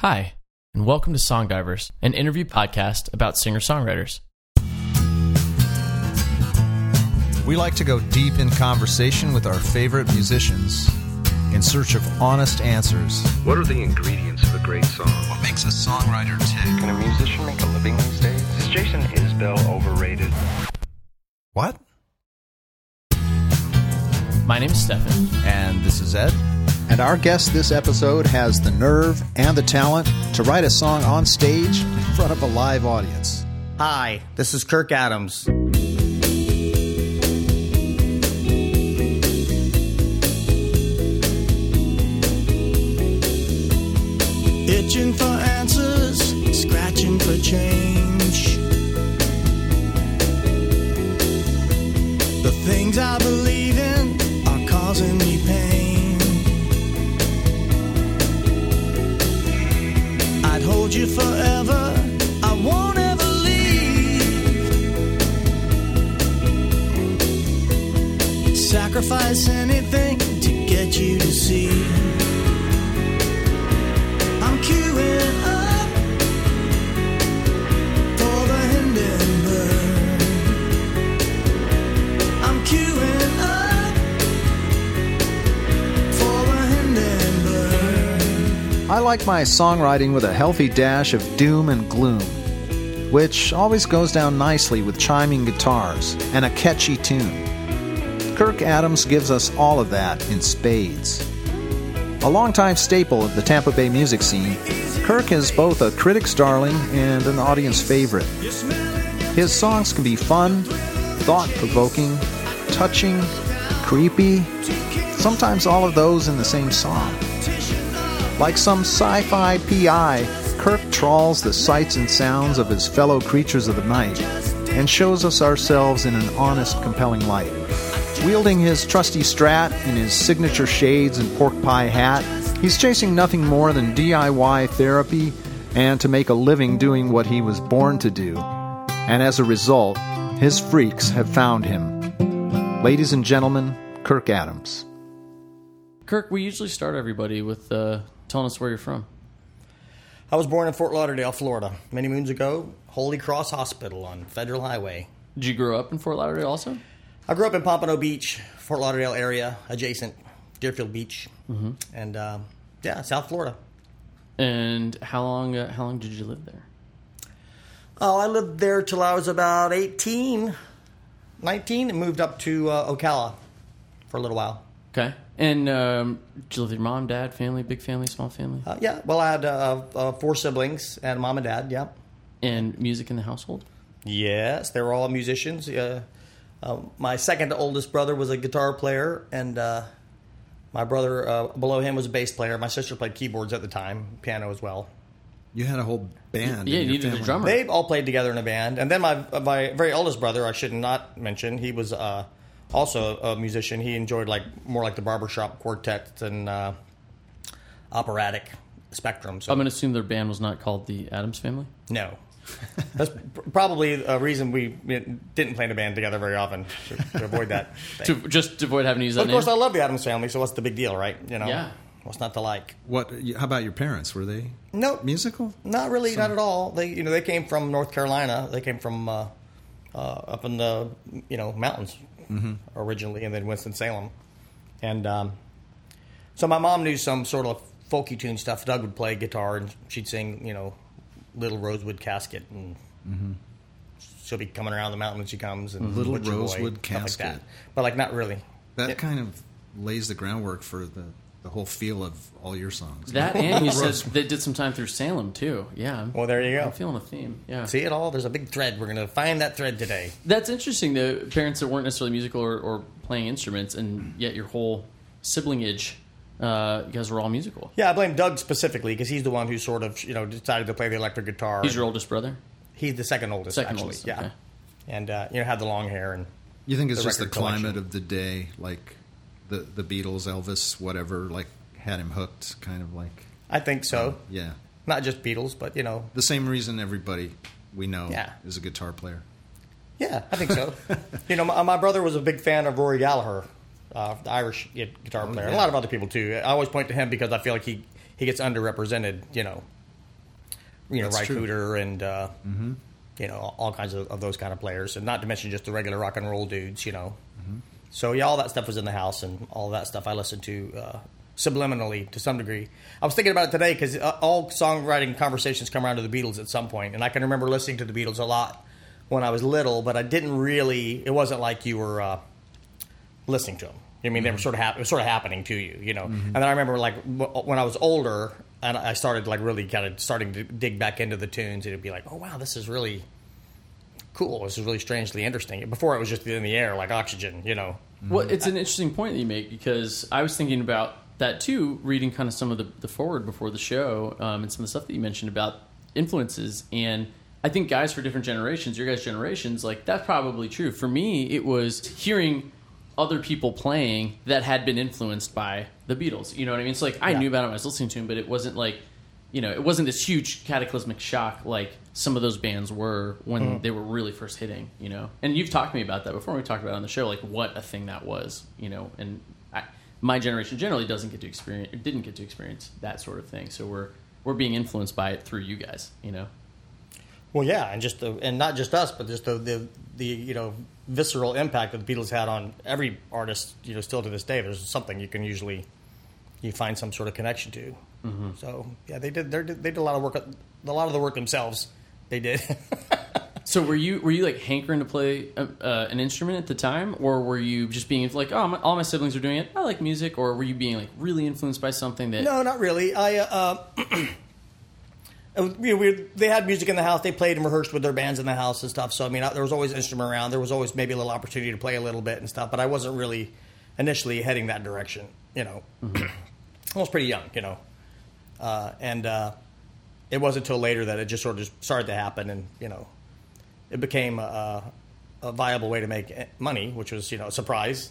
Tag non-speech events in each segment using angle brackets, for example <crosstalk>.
Hi, and welcome to Song Divers, an interview podcast about singer songwriters. We like to go deep in conversation with our favorite musicians in search of honest answers. What are the ingredients of a great song? What makes a songwriter tick? Can a musician make a living these days? Is Jason Isbell overrated? What? My name is Stefan. And this is Ed. And our guest this episode has the nerve and the talent to write a song on stage in front of a live audience. Hi, this is Kirk Adams. Itching for answers, scratching for change. The things I believe in are causing me pain. Hold you forever, I won't ever leave. Sacrifice anything to get you to see. I'm queuing I like my songwriting with a healthy dash of doom and gloom, which always goes down nicely with chiming guitars and a catchy tune. Kirk Adams gives us all of that in spades. A longtime staple of the Tampa Bay music scene, Kirk is both a critic's darling and an audience favorite. His songs can be fun, thought provoking, touching, creepy, sometimes all of those in the same song. Like some sci fi PI, Kirk trawls the sights and sounds of his fellow creatures of the night and shows us ourselves in an honest, compelling light. Wielding his trusty strat in his signature shades and pork pie hat, he's chasing nothing more than DIY therapy and to make a living doing what he was born to do. And as a result, his freaks have found him. Ladies and gentlemen, Kirk Adams. Kirk, we usually start everybody with uh, telling us where you're from. I was born in Fort Lauderdale, Florida, many moons ago. Holy Cross Hospital on Federal Highway. Did you grow up in Fort Lauderdale also? I grew up in Pompano Beach, Fort Lauderdale area, adjacent Deerfield Beach, and um, yeah, South Florida. And how long? Uh, how long did you live there? Oh, I lived there till I was about 18, 19, and moved up to uh, Ocala for a little while. Okay. And um, did you live with your mom, dad, family, big family, small family, Uh, yeah, well, I had uh, uh, four siblings and mom and dad. Yeah. and music in the household? Yes, they were all musicians. Uh, uh, my second oldest brother was a guitar player, and uh, my brother uh, below him was a bass player. My sister played keyboards at the time, piano as well. You had a whole band. Yeah, you needed a drummer. They all played together in a band, and then my my very oldest brother, I should not mention, he was uh, also a musician. He enjoyed like more like the barbershop quartets and uh, operatic spectrum. So I'm going to assume their band was not called the Adams Family. no. That's probably a reason we didn't play in a band together very often to, to avoid that. <laughs> To just to avoid having to use But that of course, I love the Adams family, so what's the big deal, right? You know, Yeah. what's not to like? What? How about your parents? Were they No, musical? Not really, not at all. They, you know, they came from North Carolina. They came from uh, uh, up in the, you know, mountains originally, and then Winston Salem. And um, so my mom knew some sort of folky tune stuff. Doug would play guitar, and she'd sing, you know, "Little Rosewood Casket," and she'll be coming around the mountain when she comes. And Little Butcher Boy, Rosewood stuff like that. Casket. but like not really. That Yeah. kind of lays the groundwork for the the whole feel of all your songs. That <laughs> and you said they did some time through Salem too. Yeah. I'm- Well, there you go. I'm go. feeling a theme. Yeah. See it all? There's a big thread. We're going to find that thread today. That's interesting. The parents that weren't necessarily musical or, or playing instruments, and yet your whole siblingage, uh, you guys were all musical. Yeah, I blame Doug specifically because he's the one who sort of you know decided to play the electric guitar. He's your oldest brother. He's the second oldest, Second actually. oldest, Yeah, okay. and uh, you know had the long hair and You think it's the just the record collection. climate of the day, like the the Beatles, Elvis, whatever, like had him hooked, kind of like I think so. yeah. Not just Beatles, but you know, The same reason everybody we know Yeah. is a guitar player. yeah, I think so. <laughs> you know, my, my brother was a big fan of Rory Gallagher, uh, the Irish guitar player, and a lot of other people too. I always point to him because I feel like he he gets underrepresented. You know, you know, That's Ry true. Cooder and uh, you know all kinds of, of those kind of players, and not to mention just the regular rock and roll dudes. You know, so yeah, all that stuff was in the house, and all that stuff I listened to uh, subliminally to some degree. I was thinking about it today because uh, all songwriting conversations come around to the Beatles at some point, and I can remember listening to the Beatles a lot when I was little, but I didn't really. It wasn't like you were. Uh, listening to them. I mean, they were sort of hap- it was sort of happening to you, you know. And then I remember like w- when I was older and I started like really kind of starting to dig back into the tunes, it'd be like, oh wow, this is really cool. This is really strangely interesting. Before it was just in the air like oxygen, you know. Well, it's an interesting point that you make because I was thinking about that too, reading kind of some of the, the forward before the show um, and some of the stuff that you mentioned about influences. And I think guys for different generations, your guys' generations, like that's probably true. For me, it was hearing other people playing that had been influenced by the Beatles. You know what I mean? It's like I Yeah. knew about them, I was listening to them, but it wasn't like, you know, it wasn't this huge cataclysmic shock like some of those bands were when mm-hmm. they were really first hitting. You know, and you've talked to me about that before. We talked about it on the show, like what a thing that was. You know, and I, my generation generally doesn't get to experience, didn't get to experience that sort of thing. So we're we're being influenced by it through you guys. You know. Well, yeah, and just the, and not just us, but just the, the the you know visceral impact that the Beatles had on every artist. You know, still to this day, there's something you can usually you find some sort of connection to. So yeah, they did they're- did a lot of work a lot of the work themselves. They did. <laughs> So were you were you like hankering to play uh, uh, an instrument at the time, or were you just being like, oh, my, all my siblings are doing it, I like music, or were you being like really influenced by something that? No, not really. I uh, uh, <clears throat> we, we, they had music in the house. They played and rehearsed with their bands in the house and stuff. So I mean, I, there was always an instrument around. There was always maybe a little opportunity to play a little bit and stuff. But I wasn't really initially heading that direction. You know, <clears throat> I was pretty young. You know, uh, and uh, it wasn't until later that it just sort of just started to happen, and you know, it became a, a viable way to make money, which was you know a surprise.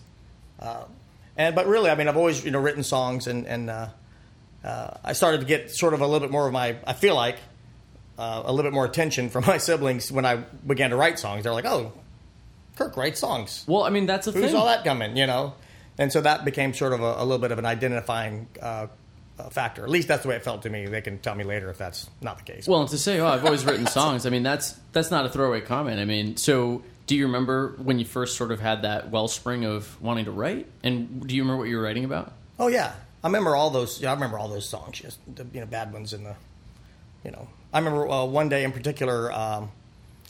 Uh, and but really, I mean, I've always you know written songs, and and uh, uh, I started to get sort of a little bit more of my. I feel like uh, a little bit more attention from <laughs> my siblings when I began to write songs. They're like, "Oh, Kirk writes songs. Well, I mean that's the Who's thing. all that coming?" You know, and so that became sort of a, a little bit of an identifying uh, uh, factor. At least that's the way it felt to me. They can tell me later if that's not the case. Well, and to say, oh, I've always written songs. I mean, that's that's not a throwaway comment. I mean, so do you remember when you first sort of had that wellspring of wanting to write? And do you remember what you were writing about? Oh yeah, I remember all those. Yeah, I remember all those songs. Just the you know bad ones and the, you know. I remember uh, one day in particular. Um,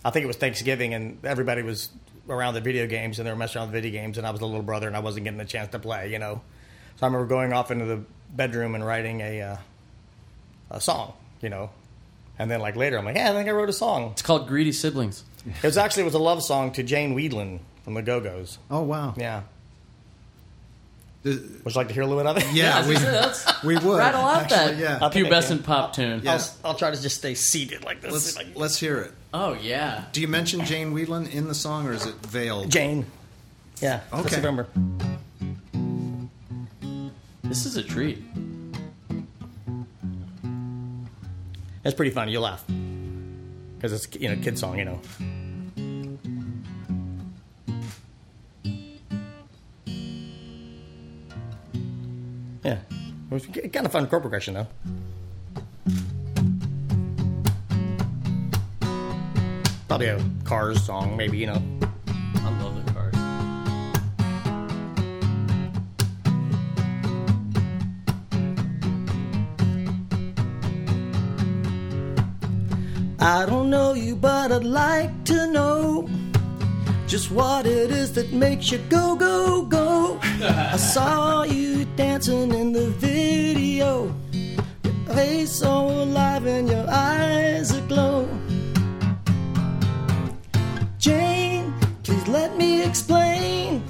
I think it was Thanksgiving, and everybody was around the video games, and they were messing around with video games, and I was the little brother, and I wasn't getting the chance to play. You know, so I remember going off into the bedroom and writing a uh, a song. You know, and then like later, I'm like, yeah, I think I wrote a song. It's called Greedy Siblings. <laughs> It was actually it was a love song to Jane Wiedlin from the Go Go's. Oh wow. Yeah. The- Would you like to hear a little bit of it? yeah, we, <laughs> let's <laughs> we would rattle out actually, that Yeah. I think I pubescent pop tune. Yeah. I'll, I'll try to just stay seated like this. Let's Like- let's hear it. Oh yeah. Do you mention Jane Wiedlin in the song, or is it veiled? Jane. Yeah. Just Okay. remember. This is a treat. That's pretty funny. You'll laugh because it's you know kid song. You know. Yeah, it was kind of fun chord progression though. Probably a Cars song, maybe you know. I don't know you, but I'd like to know just what it is that makes you go, go, go. I saw you dancing in the video, your face so alive and your eyes aglow. Jane, please let me explain.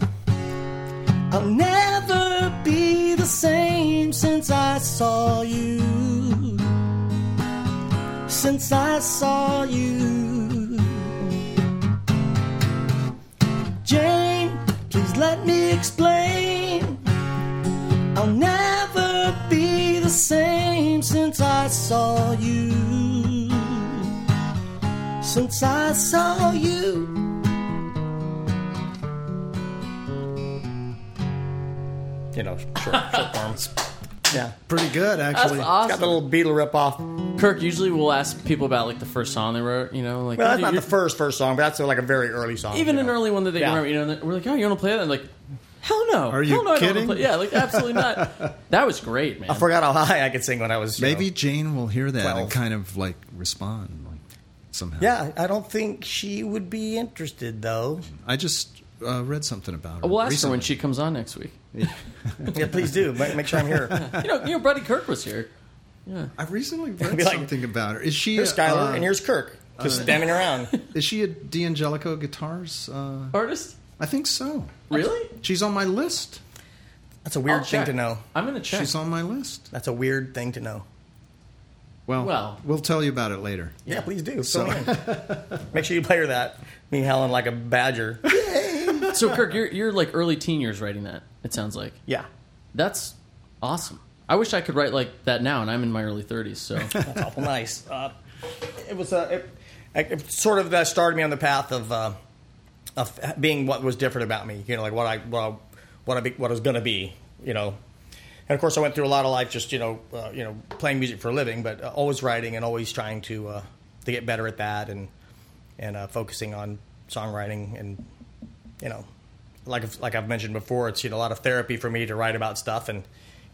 I'll never be the same since I saw you since I saw you. Jane, please let me explain. I'll never be the same since I saw you. Since I saw you. You know, short, short form. <laughs> Yeah. Pretty good, That's actually. awesome. Got the little Beatle rip off. Kirk, usually we'll ask people about like the first song they wrote. You know, like Well, that's "Oh, not the first first song, but that's like a very early song. even you an know. early one that they Yeah. remember. You know, we're like, oh, you want to play that? And like, hell no. Are you hell no, I don't kidding? play- Yeah, like absolutely not. <laughs> That was great, man. I forgot how high I could sing when I was you Maybe know. Jane will hear that 12. and kind of like respond like somehow. Yeah, I don't think she would be interested though. I just uh, read something about her. We'll ask her when she comes on next week. <laughs> Yeah, please do. Make make sure I'm here. <laughs> You know, you know, Buddy Kirk was here. Yeah. I recently read like, something about her. Is she? Here's Skylar uh, and here's Kirk, just standing around. <laughs> Is she a D'Angelico Guitars? Uh, Artist? I think so. Really? She's on my list. That's a weird I'll thing check. to know. I'm gonna check. She's on my list. That's a weird thing to know. Well, Well- we'll tell you about it later. Yeah, please do. So- So make sure you play her that. Me Helen, like a badger. So Kirk, you're you're like early teen years writing that. It sounds like Yeah, that's awesome. I wish I could write like that now, and I'm in my early 30s. So <laughs> that's awful nice. Uh, it was uh, it, it sort of that started me on the path of uh, of being what was different about me. You know, like what I what I, what I, be, what I was going to be. You know, and of course I went through a lot of life just you know uh, you know playing music for a living, but uh, always writing and always trying to uh, to get better at that and and uh, focusing on songwriting and you know like I've- like I've mentioned before, it's you know a lot of therapy for me to write about stuff and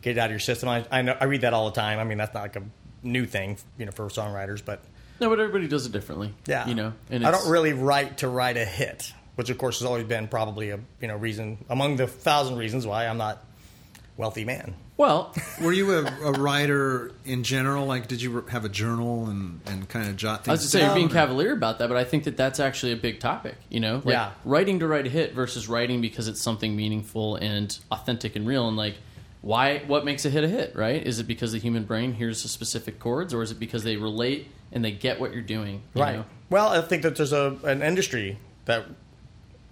get it out of your system. I I, know, I read that all the time. I mean that's not like a new thing you know for songwriters, but no, but everybody does it differently. yeah, you know. And I don't really write to write a hit, which of course has always been probably a you know reason among the thousand reasons why I'm not a wealthy man. Well, Were you a, a writer in general? Like, did you have a journal and, and kind of jot things? I was things to say you're being or- cavalier about that, but I think that that's actually a big topic. You know, like Yeah. writing to write a hit versus writing because it's something meaningful and authentic and real. And like, why? What makes a hit a hit? Right? Is it because the human brain hears the specific chords, or is it because they relate and they get what you're doing? you Right. know? Well, I think that there's a an industry that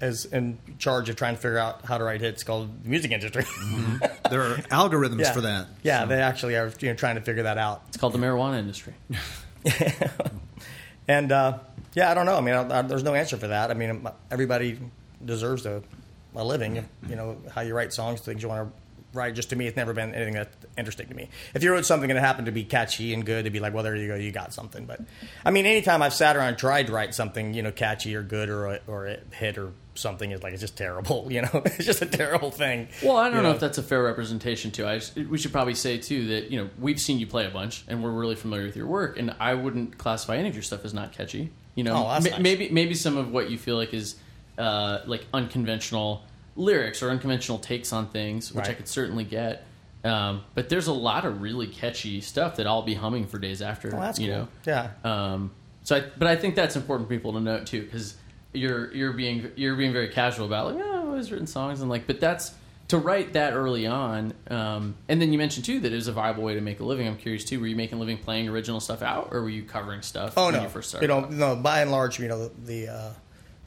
is in charge of trying to figure out how to write hits called the music industry. There are <laughs> algorithms yeah. for that. Yeah, So- they actually are you know trying to figure that out. It's called the marijuana industry. <laughs> And uh, yeah, I don't know. I mean, I, I, there's no answer for that. I mean, everybody deserves a, a living. You know, how you write songs, things you want to write. Just to me, it's never been anything that's interesting to me. If you wrote something and it happened to be catchy and good, to be like, well, there you go, you got something. But I mean, anytime I've sat around and tried to write something, you know, catchy or good or a, or a hit or something, is like it's just terrible. <laughs> You know, it's just a terrible thing. Well, I don't you know if that's a fair representation too. I just, we should probably say too that you know we've seen you play a bunch and we're really familiar with your work, and I wouldn't classify any of your stuff as not catchy. You know, Oh, nice. maybe maybe some of what you feel like is uh, like unconventional lyrics or unconventional takes on things, which I could certainly get. Um, but there's a lot of really catchy stuff that I'll be humming for days after. Oh, that's you cool. know, Yeah. um, so, I, but I think that's important for people to note too, because you're you're being you're being very casual about like, oh, I've always written songs and like, but that's to write that early on. Um, and then you mentioned too that it was a viable way to make a living. I'm curious too. Were you making a living playing original stuff out, or were you covering stuff? Oh when no, you first started. you know, out? no. By and large, you know, the the, uh,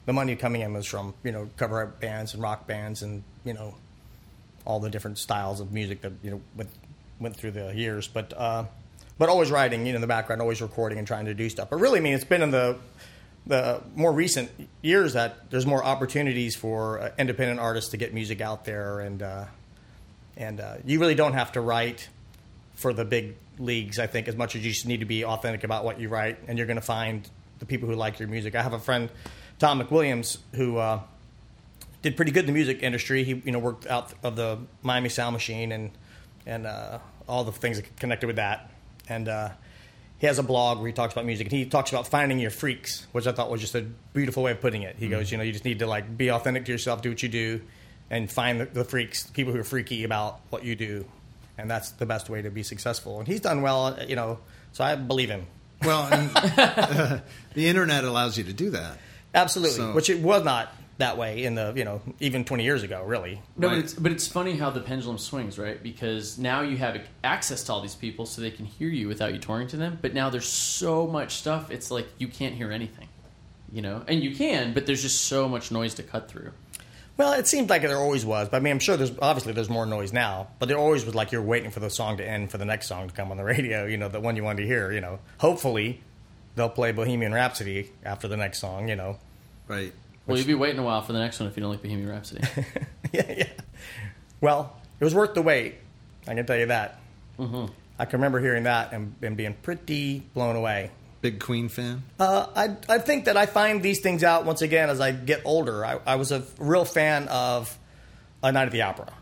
the money coming in was from you know cover up bands and rock bands and you know all the different styles of music that you know went went through the years. But uh, but always writing, you know, in the background, always recording and trying to do stuff. But really, I mean, it's been in the the more recent years that there's more opportunities for uh, independent artists to get music out there, and uh, and uh, you really don't have to write for the big leagues, I think, as much as you just need to be authentic about what you write, and you're going to find the people who like your music. I have a friend, Tom McWilliams, who uh, did pretty good in the music industry. He, you know, worked out of the Miami Sound Machine and and uh, all the things that connected with that. And he has a blog where he talks about music, and he talks about finding your freaks, which I thought was just a beautiful way of putting it. He goes, you know, you just need to like be authentic to yourself, do what you do, and find the, the freaks, the people who are freaky about what you do, and that's the best way to be successful. And he's done well, you know, so I believe him. Well, and, uh, <laughs> <laughs> the internet allows you to do that. Absolutely, So- which it was not that way in the you know even 20 years ago, really. No, but it's but it's funny how the pendulum swings, right? Because now you have access to all these people, so they can hear you without you touring to them. But now there's so much stuff; it's like you can't hear anything, you know. And you can, but there's just so much noise to cut through. Well, it seemed like there always was, but I mean, I'm sure there's obviously there's more noise now, but there always was like you're waiting for the song to end for the next song to come on the <laughs> radio, you know, the one you wanted to hear, you know. Hopefully, they'll play Bohemian Rhapsody after the next song, you know. Right. Well, you'd be waiting a while for the next one if you don't like Bohemian Rhapsody. <laughs> yeah, yeah. Well, it was worth the wait. I can tell you that. Mhm. I can remember hearing that and, and being pretty blown away. Big Queen fan. Uh, I, I think that I find these things out once again as I get older. I, I was a real fan of A Night at the Opera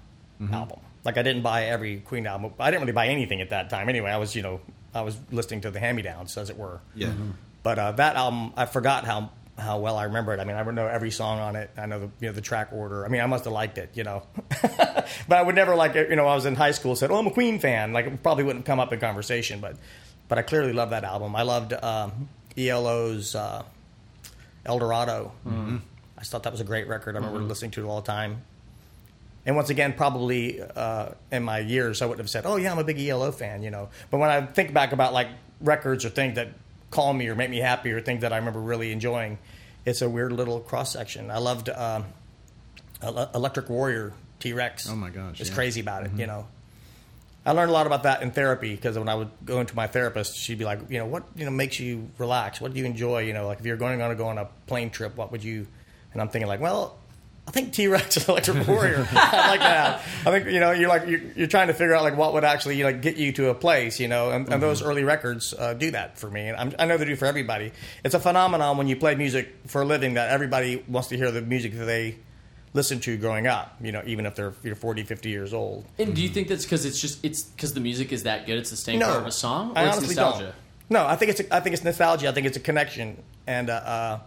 album. Like I didn't buy every Queen album. I didn't really buy anything at that time anyway. I was you know I was listening to the hand me downs as it were. Yeah. But uh, that album, I forgot how how well I remember it. I mean, I would know every song on it. I know the you know the track order. I mean, I must have liked it, you know. <laughs> but I would never like it. You know, I was in high school, said, "Oh, I'm a Queen fan." Like, it probably wouldn't come up in conversation, but but I clearly loved that album. I loved um, ELO's uh, El Dorado. Mm-hmm. I thought that was a great record. I remember listening to it all the time. And once again, probably uh, in my years, I wouldn't have said, "Oh yeah, I'm a big ELO fan," you know. But when I think back about like records or things that calm me or make me happy or things that I remember really enjoying, it's a weird little cross section. I loved um, Electric Warrior T Rex. Oh, my gosh, it's yeah. crazy about it, you know. I learned a lot about that in therapy because when I would go into my therapist, she'd be like, you know, what you know makes you relax? What do you enjoy? You know, like if you're going to go on a plane trip, what would you? And I'm thinking like, well, I think T Rex is Electric <laughs> Warrior. I like that. I think you know you're like you're, you're trying to figure out like what would actually like get you to a place. You know, and, and those early records uh, do that for me, and I'm, I know they do for everybody. It's a phenomenon when you play music for a living that everybody wants to hear the music that they listen to growing up. You know, even if they're you know, 40, 50 years old. And do you think that's because it's just it's because the music is that good? It's the staying No, power of a song, or I it's honestly nostalgia? don't. No, I think it's a, I think it's nostalgia. I think it's a connection, and uh, uh,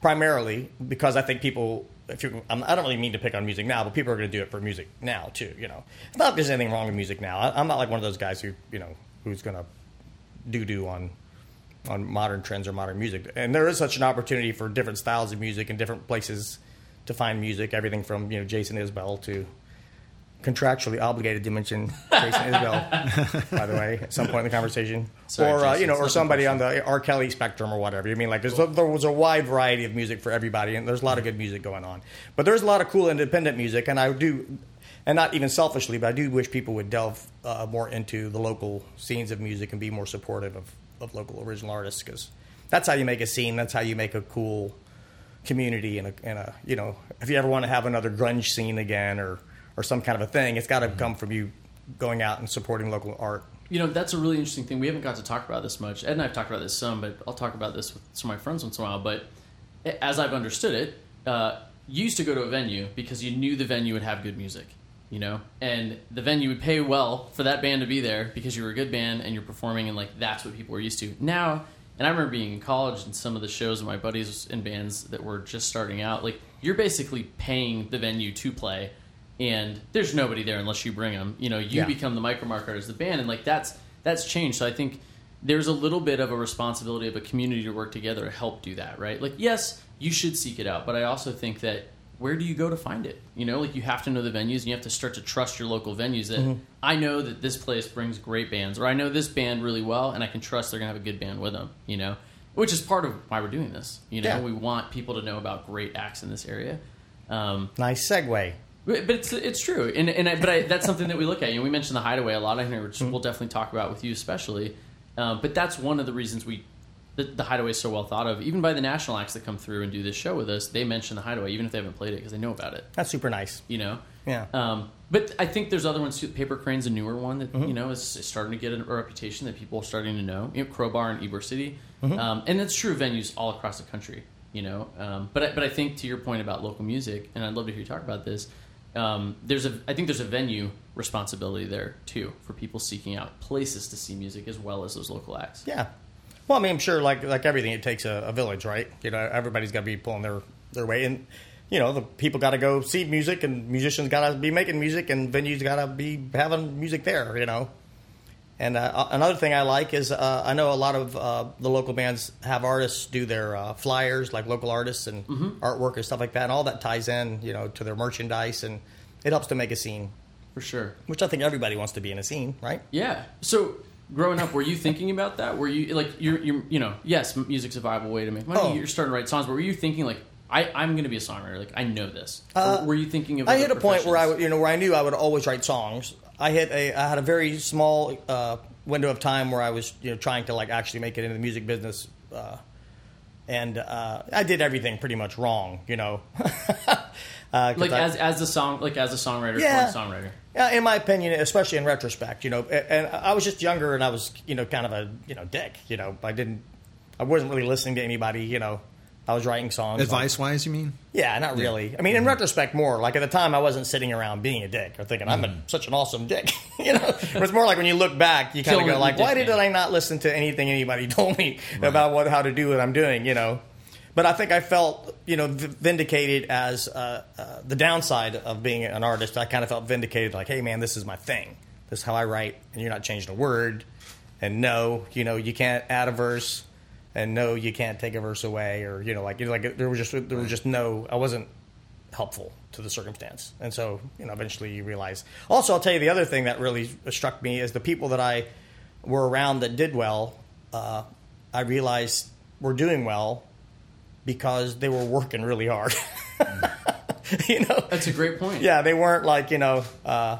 primarily because I think people. If you, I'm, I don't really mean to pick on music now, but people are going to do it for music now too. You know, it's not there's anything wrong with music now. I, I'm not like one of those guys who you know who's going to do do on on modern trends or modern music. And there is such an opportunity for different styles of music and different places to find music. Everything from you know Jason Isbell to contractually obligated to mention Jason Isbell, <laughs> by the way, at some point in the conversation, Sorry, or uh, you know, or somebody on the R. Kelly spectrum or whatever. I mean, like there's a, there was a wide variety of music for everybody, and there's a lot of good music going on. But there's a lot of cool independent music, and I do, and not even selfishly, but I do wish people would delve uh, more into the local scenes of music and be more supportive of, of local original artists because that's how you make a scene. That's how you make a cool community and a, and a you know if you ever want to have another grunge scene again or or some kind of a thing, it's got to come from you going out and supporting local art. You know, that's a really interesting thing. We haven't got to talk about this much. Ed and I've talked about this some, but I'll talk about this with some of my friends once in a while. But as I've understood it, uh, you used to go to a venue because you knew the venue would have good music, you know? And the venue would pay well for that band to be there because you were a good band and you're performing, and like that's what people were used to. Now, and I remember being in college and some of the shows of my buddies in bands that were just starting out, like you're basically paying the venue to play and there's nobody there unless you bring them. You know, you Yeah. become the micro marketer as the band, and like that's that's changed. So I think there's a little bit of a responsibility of a community to work together to help do that, right? Like, yes, you should seek it out, but I also think that where do you go to find it? You know, like you have to know the venues, and you have to start to trust your local venues. That I know that this place brings great bands, or I know this band really well, and I can trust they're gonna have a good band with them. You know, which is part of why we're doing this. You know, Yeah. we want people to know about great acts in this area. Um, Nice segue. But it's it's true, and and I, but I, that's something that we look at. You know, we mentioned the Hideaway a lot. I know which we'll definitely talk about with you, especially. Um, but that's one of the reasons we the, the Hideaway is so well thought of. Even by the national acts that come through and do this show with us, they mention the Hideaway, even if they haven't played it, because they know about it. That's super nice. You know. Yeah. Um, but I think there's other ones too. Paper Crane's a newer one that you know is, is starting to get a, reputation that people are starting to know. You know, Crowbar and Ybor City, um, and that's true of venues all across the country. You know, um, but I, but I think to your point about local music, and I'd love to hear you talk about this. Um, there's a I think there's a venue responsibility there too for people seeking out places to see music as well as those local acts. Yeah. Well, I mean, I'm sure, like like everything, it takes a, a village, right? You know, everybody's got to be pulling their their way, and you know, the people got to go see music, and musicians got to be making music, and venues got to be having music there. You know. And uh, another thing I like is uh, I know a lot of uh, the local bands have artists do their uh, flyers, like local artists and artwork and stuff like that, and all that ties in, you know, to their merchandise, and it helps to make a scene, For sure. which I think everybody wants to be in a scene, right? Yeah. So growing up, were you thinking about that? Were you like you're you're you know yes, music's a viable way to make money. Oh. You're starting to write songs, but were you thinking like I I'm going to be a songwriter? Like I know this. Uh, were you thinking of? I hit a point where I, you know, where I knew I would always write songs. I hit a, I had a very small uh, window of time where I was, you know, trying to like actually make it into the music business, uh, and uh, I did everything pretty much wrong. You know, <laughs> Uh, like I- as as a song, like as a songwriter, Yeah. yeah. songwriter. Yeah, in my opinion, especially in retrospect, you know, and I was just younger and I was, you know, kind of a, you know, dick. You know, I didn't, I wasn't really listening to anybody. You know, I was writing songs. Advice wise, you mean? Yeah, not really. I mean, Mm-hmm. in retrospect, more like at the time, I wasn't sitting around being a dick or thinking I'm Mm-hmm. a, such an awesome dick. <laughs> you know, it was more like when you look back, you kind of go like, why did. I not listen to anything anybody <laughs> told me about what how to do what I'm doing? You know. But I think I felt, you know, vindicated as uh, uh, the downside of being an artist. I kind of felt vindicated, like, hey, man, this is my thing. This is how I write, and you're not changing a word. And no, you know, you can't add a verse, and no, you can't take a verse away, or you know, like, you know, like there was just there was just no. I wasn't helpful to the circumstance, and so you know, eventually you realize. Also, I'll tell you the other thing that really struck me is the people that I were around that did well. Uh, I realized were doing well because they were working really hard. <laughs> you know, That's a great point. yeah, they weren't like you know, uh,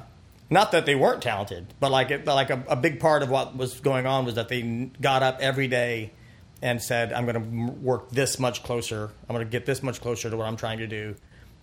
not that they weren't talented, but like it, like a, a big part of what was going on was that they got up every day and said, "I'm going to work this much closer. I'm going to get this much closer to what I'm trying to do,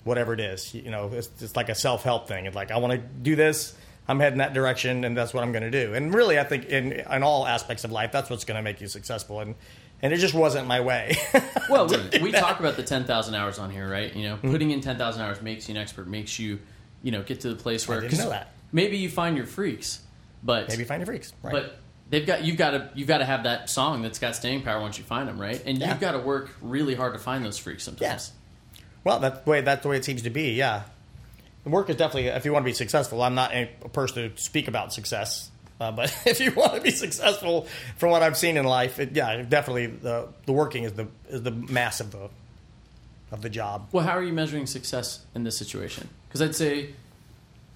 whatever it is." You know, it's, it's like a self help thing. It's like I want to do this. I'm heading that direction, and that's what I'm going to do. And really, I think in in all aspects of life, that's what's going to make you successful. And and it just wasn't my way. <laughs> Well, we, we talk about the 10,000 hours on here, right? You know, Mm-hmm. putting in 10,000 hours makes you an expert, makes you, you know, get to the place where. didn't 'cause know that. Maybe you find your freaks, but. Maybe you find your freaks, right? But they've got you've got to you've got to have that song that's got staying power once you find them, right? And Yeah. you've got to work really hard to find those freaks sometimes. Well, that's the way that's the way it seems to be. Yeah, the work is definitely if you want to be successful. I'm not a person to speak about success, uh, but <laughs> if you want to be successful, from what I've seen in life, it, yeah, definitely the the working is the is the mass of the of the job. Well, how are you measuring success in this situation? Because I'd say,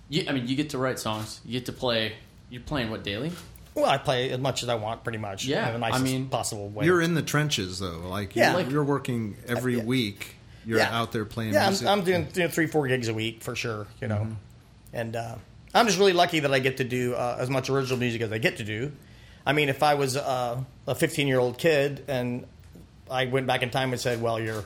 you, I mean, you get to write songs, you get to play. You're playing what daily? Well, I play as much as I want, pretty much. Yeah, in the nicest I mean- possible way. You're in the trenches though. Like, Yeah. you're, Like- you're working every yeah. week. You're Yeah. out there playing Yeah, music. I'm, I'm doing you know, three, four gigs a week for sure. You know, and uh, I'm just really lucky that I get to do uh, as much original music as I get to do. I mean, if I was uh, a 15 year old kid and I went back in time and said, "Well, you're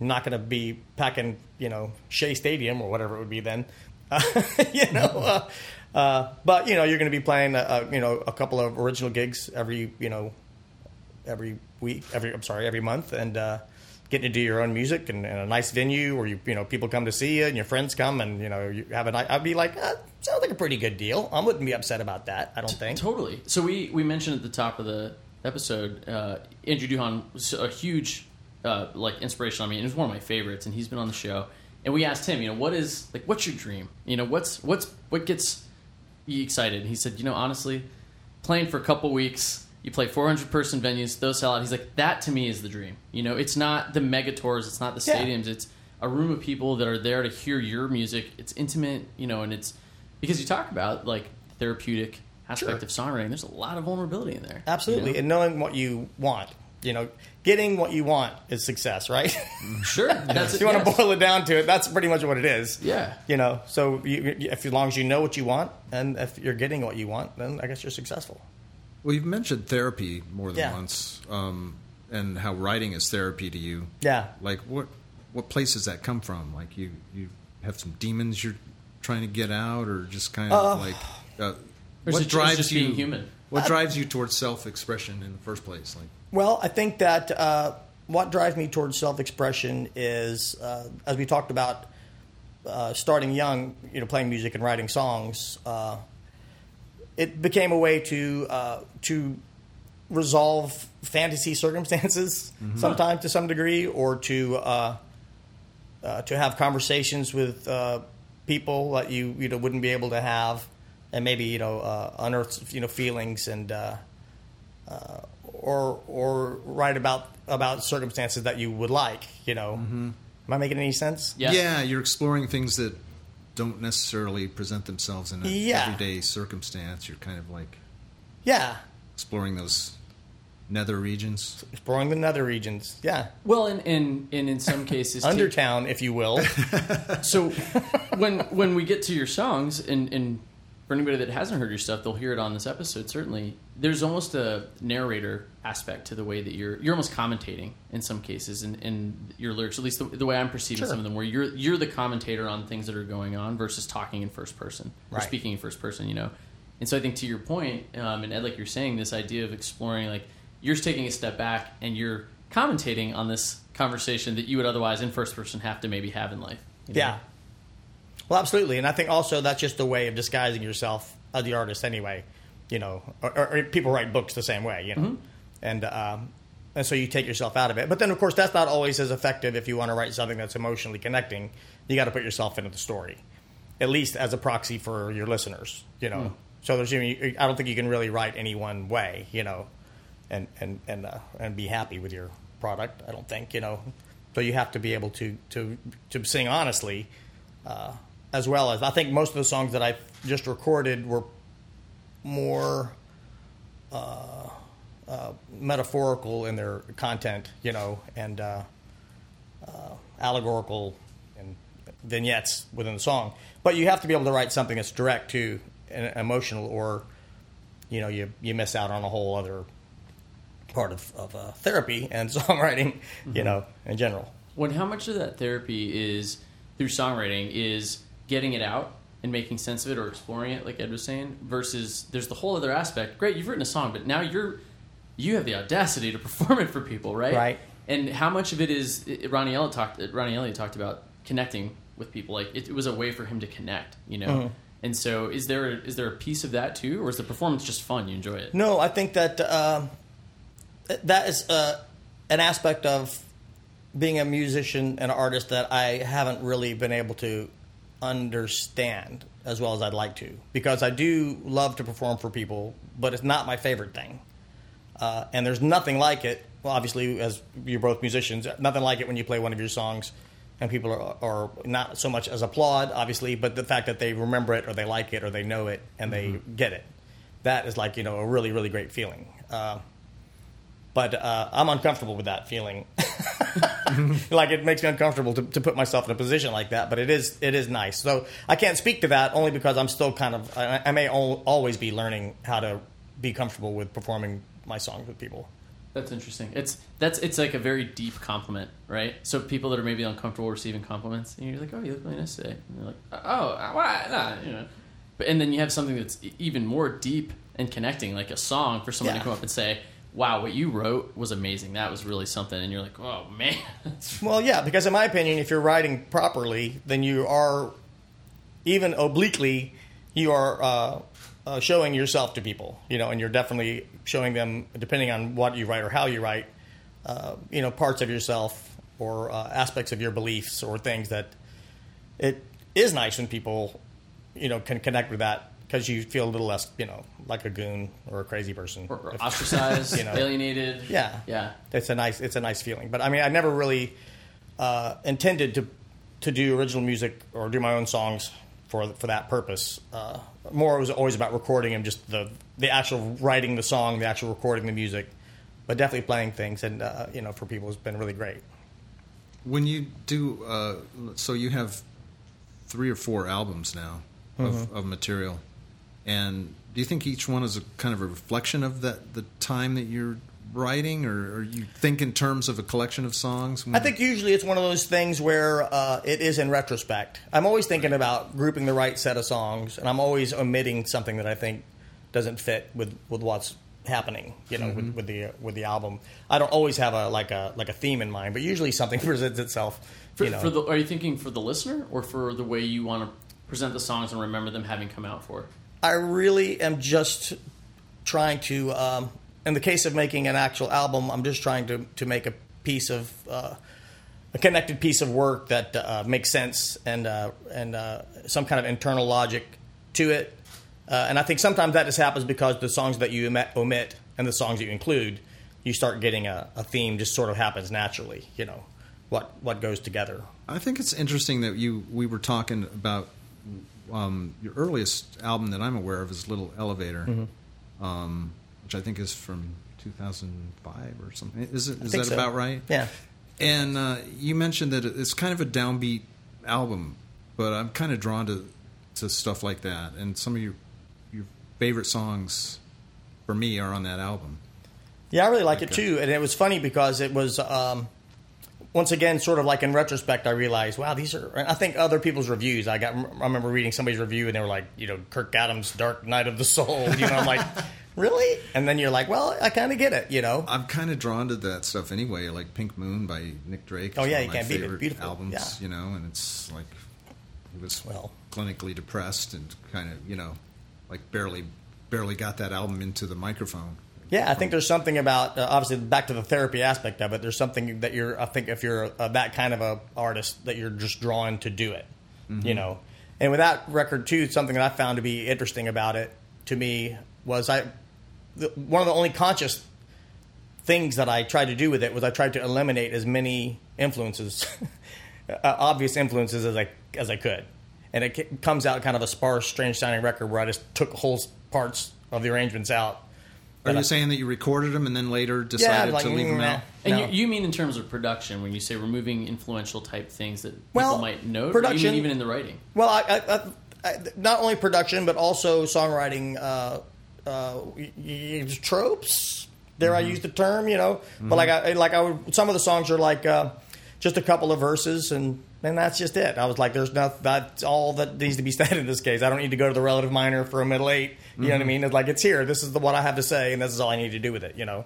not going to be packing, you know, Shea Stadium or whatever it would be then," uh, <laughs> you know. <laughs> Uh, uh, but you know, you're going to be playing, uh, you know, a couple of original gigs every, you know, every week, every I'm sorry, every month, and uh, getting to do your own music and, and a nice venue where you you know people come to see you and your friends come and you know you have a night. I'd be like, uh, sounds like a pretty good deal. I wouldn't be upset about that. I don't think. Totally. So we we mentioned at the top of the episode, uh, Andrew Duhon was a huge uh, like inspiration on me, and he was one of my favorites, and he's been on the show. And we asked him, you know, what is like, what's your dream? You know, what's what's what gets excited? He said, you know, honestly, playing for a couple weeks. You play 400 person venues, those sell out. He's like, that to me is the dream. You know, it's not the mega tours, it's not the Yeah. stadiums, it's a room of people that are there to hear your music. It's intimate, you know, and it's because you talk about like therapeutic aspect of songwriting. There's a lot of vulnerability in there. Absolutely, you know? and knowing what you want. You know, getting what you want is success, right? sure. <laughs> That's if you want yes. to boil it down to it, that's pretty much what it is. Yeah. You know, so you, you- if as long as you know what you want and if you're getting what you want, then I guess you're successful. well, you've mentioned therapy more than Yeah. once, um, and how writing is therapy to you. Yeah. Like, what what place does that come from? Like, you you have some demons you're trying to get out, or just kind of like uh, what it drives just you? being human? What drives you towards self expression in the first place? Like, Well, I think that uh, what drives me towards self-expression is, uh, as we talked about, uh, starting young, you know, playing music and writing songs. Uh, it became a way to uh, to resolve fantasy circumstances, sometimes to some degree, or to uh, uh, to have conversations with uh, people that you you know wouldn't be able to have, and maybe you know uh, unearth you know feelings and. Uh, or or write about about circumstances that you would like. You know, mm-hmm. am I making any sense? Yeah. yeah, you're exploring things that don't necessarily present themselves in an Yeah. everyday circumstance. You're kind of like Yeah, exploring those nether regions. exploring the nether regions. Yeah, Well, and, and, and in some <laughs> cases, take- Undertown, if you will. <laughs> so when when we get to your songs and and for anybody that hasn't heard your stuff, they'll hear it on this episode. Certainly, there's almost a narrator aspect to the way that you're you're almost commentating in some cases in, in your lyrics. At least the, the way I'm perceiving Sure. some of them, where you're you're the commentator on things that are going on versus talking in first person or Right. speaking in first person. You know, and so I think to your point, um, and Ed, like you're saying, this idea of exploring, like you're taking a step back and you're commentating on this conversation that you would otherwise in first person have to maybe have in life. you know? Yeah. Well, absolutely, and I think also that's just a way of disguising yourself as the artist, anyway. You know, or, or, or people write books the same way, you know, and um, and so you take yourself out of it. But then, of course, that's not always as effective if you want to write something that's emotionally connecting. You got to put yourself into the story, at least as a proxy for your listeners. You know, so there's I don't think you can really write any one way. You know, and and and uh, and be happy with your product. I don't think you know. So you have to be able to to to sing honestly, uh, as well as I think most of the songs that I've just recorded were more uh, uh, metaphorical in their content, you know, and uh, uh, allegorical and vignettes within the song. But you have to be able to write something that's direct to and emotional, or you know, you you miss out on a whole other part of, of uh, therapy and <laughs> songwriting, you know, in general. When how much of that therapy is through songwriting is getting it out and making sense of it or exploring it, like Ed was saying, versus there's the whole other aspect. Great, you've written a song, but now you're you have the audacity to <laughs> perform it for people, right? Right. And how much of it is Ronny Elliott talked? Ronny Elliott talked about connecting with people. Like it, it was a way for him to connect, you know. And so, is there a, there a piece of that too, or is the performance just fun? You enjoy it? No, I think that um that is uh, an aspect of being a musician and artist that I haven't really been able to understand as well as I'd like to because I do love to perform for people, but it's not my favorite thing. Uh, and there's nothing like it. Well, obviously, as you're both musicians, nothing like it when you play one of your songs and people are, are not so much as applaud, obviously, but the fact that they remember it or they like it or they know it and they get it. That is like, you know, a really, really great feeling. Uh, but uh, I'm uncomfortable with that feeling. <laughs> <laughs> like it makes me uncomfortable to, to put myself in a position like that. But it is it is nice. So I can't speak to that only because I'm still kind of I, I may al- always be learning how to be comfortable with performing my songs with people. That's interesting. It's that's it's like a very deep compliment, right? So people that are maybe uncomfortable receiving compliments, and you're like, "Oh, you look really nice today," and they're like, uh, "Oh, why?" Nah, you know. But and then you have something that's even more deep and connecting, like a song for someone Yeah. to come up and say, "Wow, what you wrote was amazing. That was really something," and you're like, "Oh man." <laughs> Well, yeah, because in my opinion, if you're writing properly, then you are even obliquely you are uh, uh, showing yourself to people, you know, and you're definitely showing them, depending on what you write or how you write, uh, you know, parts of yourself or uh, aspects of your beliefs or things that it is nice when people, you know, can connect with that because you feel a little less, you know, like a goon or a crazy person. or, or If- ostracized, <laughs> You know. alienated. yeah, yeah. It's a nice, it's a nice feeling. But I mean, I never really uh, intended to to do original music or do my own songs for for that purpose. Uh, more it was always about recording and just the the actual writing the song, the actual recording the music. But definitely playing things, and uh, you know, for people, has been really great. When you do, uh, so you have three or four albums now of, of material, and do you think each one is a kind of a reflection of that the time that you're writing, or, or you think in terms of a collection of songs? I think usually it's one of those things where uh, it is in retrospect. I'm always thinking about grouping the right set of songs, and I'm always omitting something that I think doesn't fit with, with what's happening. You know, with, with the with the album. I don't always have a like a like a theme in mind, but usually something <laughs> presents itself. For, you know, for the, are you thinking for the listener or for the way you want to present the songs and remember them having come out for? I really am just trying to. Um, in the case of making an actual album, I'm just trying to to make a piece of uh, a connected piece of work that uh, makes sense and uh, and uh, some kind of internal logic to it. Uh, and I think sometimes that just happens because the songs that you omit, and the songs that you include, you start getting a, a theme. Just sort of happens naturally. You know, what what goes together. I think it's interesting that you we were talking about um, your earliest album that I'm aware of is Little Elevator, Mm-hmm. um, which I think is from 2005 or something. Is it is that so. about right? Yeah. And uh, you mentioned that it's kind of a downbeat album, but I'm kind of drawn to to stuff like that. And some of your your favorite songs for me are on that album. Yeah, I really like it too, and it was funny because it was um, once again sort of like in retrospect, I realized, wow, these are. I think other people's reviews. I got. I remember reading somebody's review, and they were like, you know, Kirk Adams' Dark Night of the Soul. You know, I'm like, <laughs> really? And then you're like, well, I kind of get it. You know, I'm kind of drawn to that stuff anyway, like Pink Moon by Nick Drake. Oh, yeah, you can't beat it. Beautiful. albums. Yeah. You know, and it's like he was Well. clinically depressed and kind of you know like barely barely got that album into the microphone. Yeah, I think there's something about uh, obviously back to the therapy aspect of it. There's something that you're. I think if you're uh, that kind of a artist, that you're just drawn to do it. You know, and with that record too, something that I found to be interesting about it to me was I the, one of the only conscious things that I tried to do with it was I tried to eliminate as many influences, <laughs> uh, obvious influences as I as I could, and it c- comes out kind of a sparse, strange sounding record where I just took whole parts of the arrangements out. Are you I- saying that you recorded them and then later decided like, to leave them out? And No. you, you mean in terms of production when you say removing influential type things that Well, people might note, or production- even in the writing? Well, I, I, I, I, not only production but also songwriting uh, uh, y- y- tropes. There, I use the term, you know. But like, I like I would, some of the songs are like uh, just a couple of verses, and and that's just it. I was like, there's nothing. that's all that needs to be <laughs> said in this case. I don't need to go to the relative minor for a middle eight. You know what I mean? It's like it's here. This is the what I have to say, and this is all I need to do with it. You know.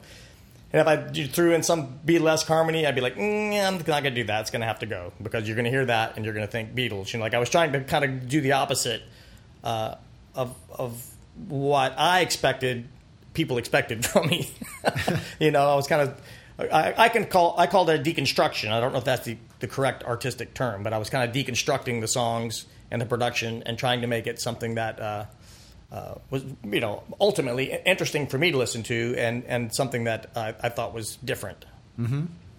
And if I threw in some Beatlesque harmony, I'd be like, mm, I'm not going to do that. It's going to have to go because you're going to hear that and you're going to think Beatles. You know, like I was trying to kind of do the opposite uh, of of what I expected people expected from me. <laughs> you know, I was kind of I, I can call I called it a deconstruction. I don't know if that's the, the correct artistic term, but I was kind of deconstructing the songs and the production and trying to make it something that. Uh, uh, was you know ultimately interesting for me to listen to and and something that I, I thought was different.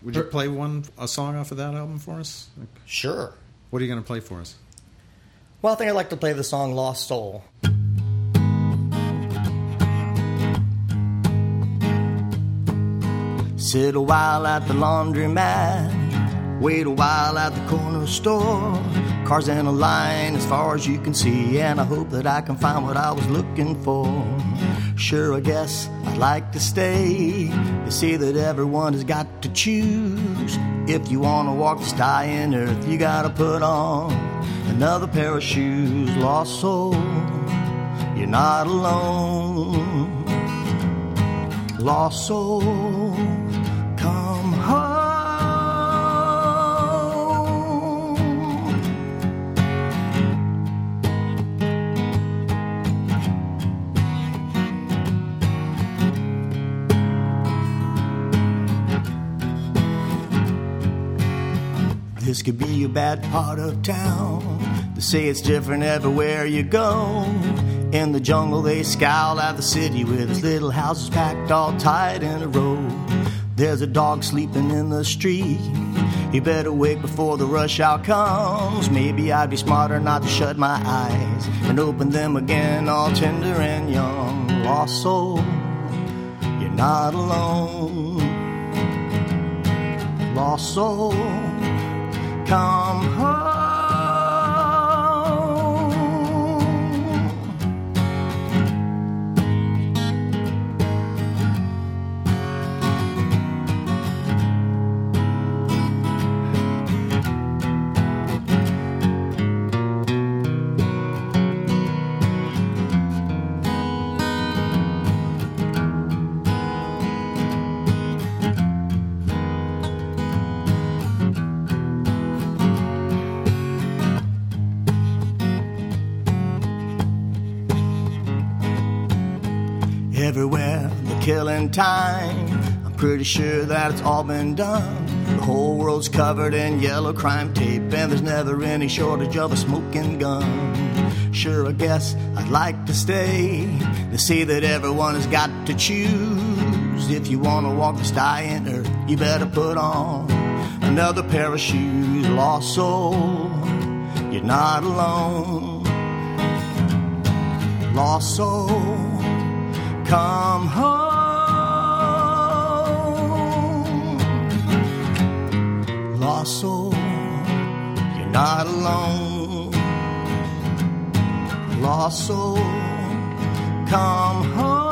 Would you play one a song off of that album for us? Like, Sure. what are you going to play for us? Well, I think I'd like to play the song "Lost Soul." Sit a while at the laundromat, wait a while at the corner store. Cars in a line as far as you can see, and I hope that I can find what I was looking for. Sure, I guess I'd like to stay. You see that everyone has got to choose. If you want to walk this dying earth, you gotta put on another pair of shoes. Lost soul, you're not alone. Lost soul, come home. This could be a bad part of town. They say it's different everywhere you go. In the jungle, they scowl at the city with its little houses packed all tight in a row. There's a dog sleeping in the street. He better wake before the rush hour comes. Maybe I'd be smarter not to shut my eyes and open them again, all tender and young. Lost soul, you're not alone. Lost soul come home. Time. I'm pretty sure that it's all been done. The whole world's covered in yellow crime tape, and there's never any shortage of a smoking gun. Sure, I guess I'd like to stay to see that everyone has got to choose. If you want to walk this dying earth, you better put on another pair of shoes. Lost soul, you're not alone. Lost soul come home. Lost soul, you're not alone. Lost soul, come home.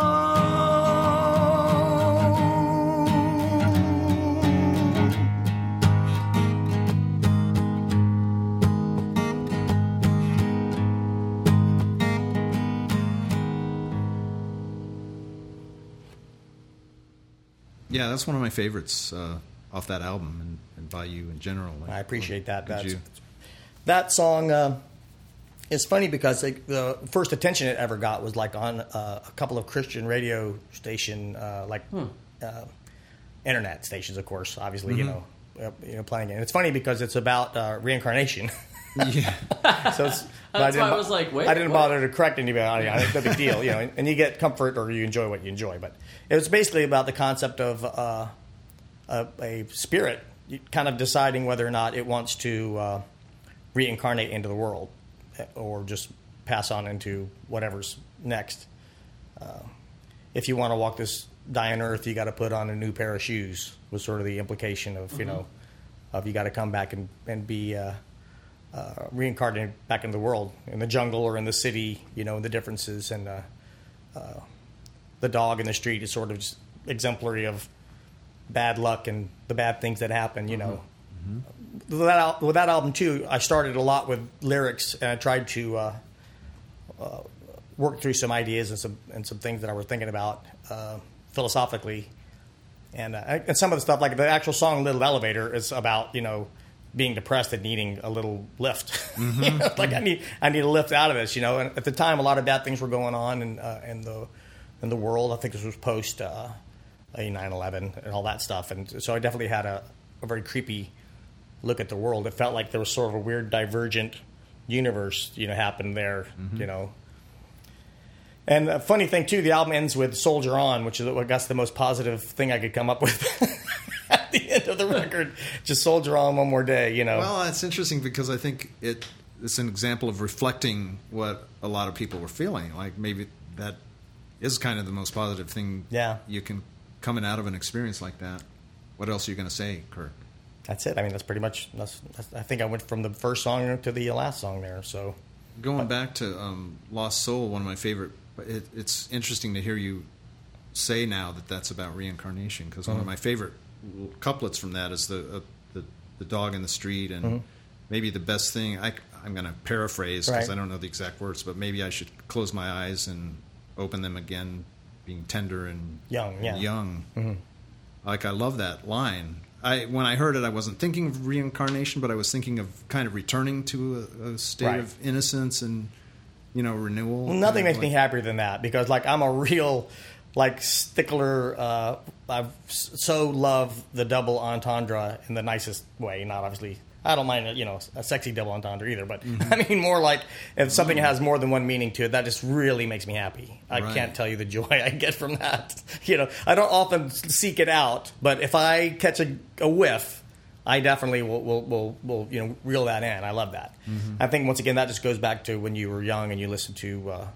Yeah, that's one of my favorites uh, off that album and, and by you in general. Like, I appreciate that. That's, you- that song uh, is funny because like, the first attention it ever got was like on uh, a couple of Christian radio station, uh, like uh, internet stations, of course. Obviously, you know, uh, you know, playing it. And it's funny because it's about uh, reincarnation. <laughs> yeah. <laughs> so it's, That's didn't why I was like, wait, I didn't what? bother to correct anybody. on it. It's no big deal, you know. And you get comfort or you enjoy what you enjoy. But it was basically about the concept of uh, a, a spirit kind of deciding whether or not it wants to uh, reincarnate into the world eh, or just pass on into whatever's next. Uh, if you want to walk this dying earth, you got to put on a new pair of shoes. Was sort of the implication of you know of you got to come back and and be. Uh, uh, reincarnated back in the world, in the jungle or in the city, you know, the differences. And uh, uh, the dog in the street is sort of exemplary of bad luck and the bad things that happen, you know. With, that, al- with that album, too, I started a lot with lyrics and I tried to uh, uh, work through some ideas and some, and some things that I was thinking about uh, philosophically. And, uh, and some of the stuff, like the actual song "Little Elevator," is about you know being depressed and needing a little lift. <laughs> You know, like I need I need a lift out of this. You know, and at the time, a lot of bad things were going on in uh, in the in the world. I think this was post uh, 9/11 and all that stuff, and so I definitely had a, a very creepy look at the world. It felt like there was sort of a weird divergent universe, you know, happened there. Mm-hmm. You know, and a funny thing too, the album ends with "Soldier On," which is I guess the most positive thing I could come up with <laughs> at the end of the record. Just soldier on one more day, you know. Well, it's interesting because I think it it's an example of reflecting what a lot of people were feeling. Like maybe that is kind of the most positive thing Yeah. you can coming out of an experience like that. What else are you going to say, Kirk? that's it. I mean, that's pretty much. That's, that's, I think I went from the first song to the last song there. So Going back to um, Lost Soul, one of my favorite. It, it's interesting to hear you say now that that's about reincarnation because one of my favorite couplets from that is the uh, the, the dog in the street and maybe the best thing. I, I'm going to paraphrase because Right. I don't know the exact words, but maybe I should close my eyes and open them again, being tender and Young, and yeah. young. Like I love that line. I when I heard it, I wasn't thinking of reincarnation, but I was thinking of kind of returning to a, a state Right. of innocence and you know renewal. Well, nothing makes of me happier than that because like I'm a real like stickler. Uh, I so love the double entendre in the nicest way. Not obviously. I don't mind, you know, a sexy double entendre either, but Mm-hmm. <laughs> I mean more like if something has more than one meaning to it, that just really makes me happy. I Right. can't tell you the <laughs> joy I get from that. <laughs> You know, I don't often seek it out, but if I catch a, a whiff, I definitely will, will, will, will, you know, reel that in. I love that. Mm-hmm. I think once again that just goes back to when you were young and you listened to uh,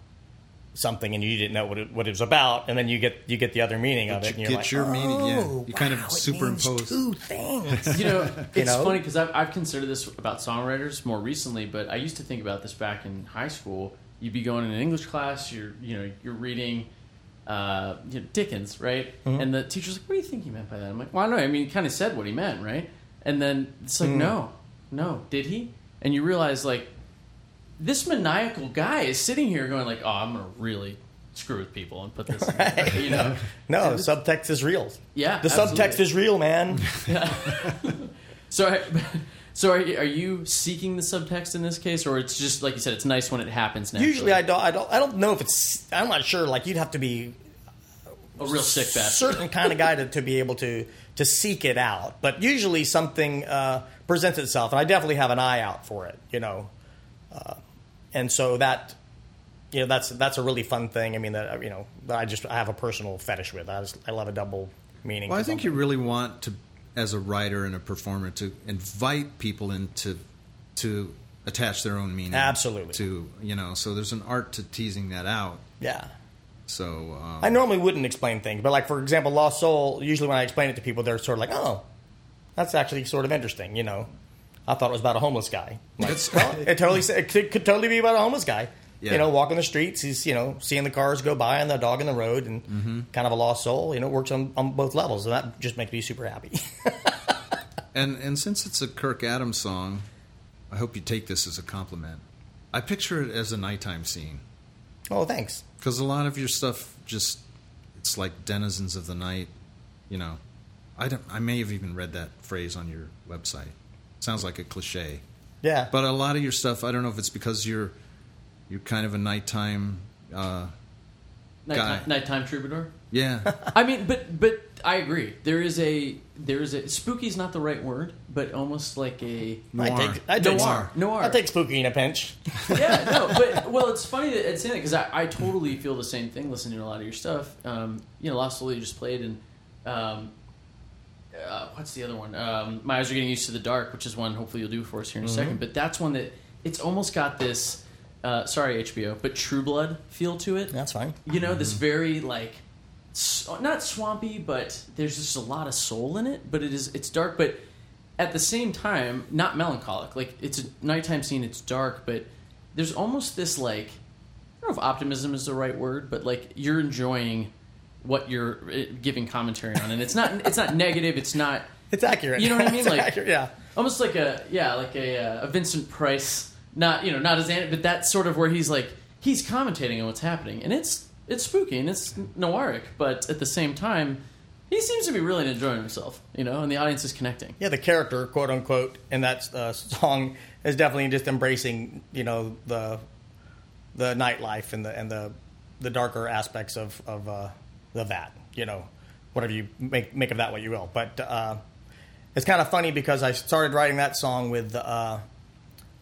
something and you didn't know what it, what it was about, and then you get you get the other meaning of it. And you you're get like, your meaning, yeah. "Oh, You kind of wow, it means superimpose." two things. You know, <laughs> it's know? funny because I've, I've considered this about songwriters more recently, but I used to think about this back in high school. You'd be going in an English class, you're you know you're reading uh, you know, Dickens, right? Mm-hmm. And the teacher's like, "What do you think he meant by that?" I'm like, "Well, I don't know. I mean, he kind of said what he meant, right?" And then it's Mm. like, "No, no, did he?" And you realize like this maniacal guy is sitting here going like, "Oh, I'm gonna really screw with people and put this," in, you know. <laughs> no, the subtext is real. Yeah, the absolutely. subtext is real, man. <laughs> So, <laughs> so are you, are you seeking the subtext in this case, or it's just like you said, it's nice when it happens naturally? Usually, I don't. I don't. I don't know if it's. I'm not sure. Like you'd have to be a real sick bastard. certain kind of guy to, to be able to to seek it out. But usually something uh, presents itself, and I definitely have an eye out for it. You know, uh, and so that you know that's that's a really fun thing. I mean, that you know, that I just I have a personal fetish with. I just I love a double meaning. Well, I think you really want to, as a writer and a performer, to invite people into to attach their own meaning. Absolutely. To you know, so there's an art to teasing that out. yeah. So um, I normally wouldn't explain things, but like for example, Lost Soul. Usually, when I explain it to people, they're sort of like, "Oh, that's actually sort of interesting." You know, I thought it was about a homeless guy. Like, well, it totally it could, could totally be about a homeless guy. Yeah. You know, walking the streets, he's you know seeing the cars go by and the dog in the road, and Mm-hmm. kind of a lost soul. You know, it works on, on both levels, and that just makes me super happy. <laughs> And and since it's a Kirk Adams song, I hope you take this as a compliment. I picture it as a nighttime scene oh, thanks. because a lot of your stuff just it's like denizens of the night. You know, I don't. I may have even read that phrase on your website. Sounds like a cliche, Yeah, but a lot of your stuff. I don't know if it's because you're you're kind of a nighttime. Uh, Nighttime, Guy. nighttime troubadour. yeah, <laughs> I mean, but but I agree. There is a there is a spooky is not the right word, but almost like a I noir. take I take Noir. Noir. I take spooky in a pinch. yeah, no, <laughs> but well, it's funny that it's in it because I, I totally feel the same thing listening to a lot of your stuff. Um, you know, Lost Soul you just played, and um, uh, what's the other one? Um, My eyes are getting used to the dark, which is one hopefully you'll do for us here in a second. But that's one that it's almost got this. Uh, sorry, HBO, but True Blood feel to it. That's fine. You know, this very like not swampy, but there's just a lot of soul in it. But it is it's dark, but at the same time, not melancholic. Like it's a nighttime scene, it's dark, but there's almost this like I don't know if optimism is the right word, but like you're enjoying what you're uh, giving commentary on, and it's not it's not negative. It's not It's accurate. You know what I <laughs> mean? It's Like- accurate, yeah. almost like a yeah, like a, uh, a Vincent Price, not you know not as but that's sort of where he's like he's commentating on what's happening, and it's it's spooky and it's noiric, but at the same time, he seems to be really enjoying himself, you know, and the audience is connecting. Yeah, the character, quote unquote, in that uh, song is definitely just embracing, you know, the the nightlife and the and the the darker aspects of of, uh, of that. You know, whatever you make make of that what you will. But uh, it's kind of funny because I started writing that song with uh,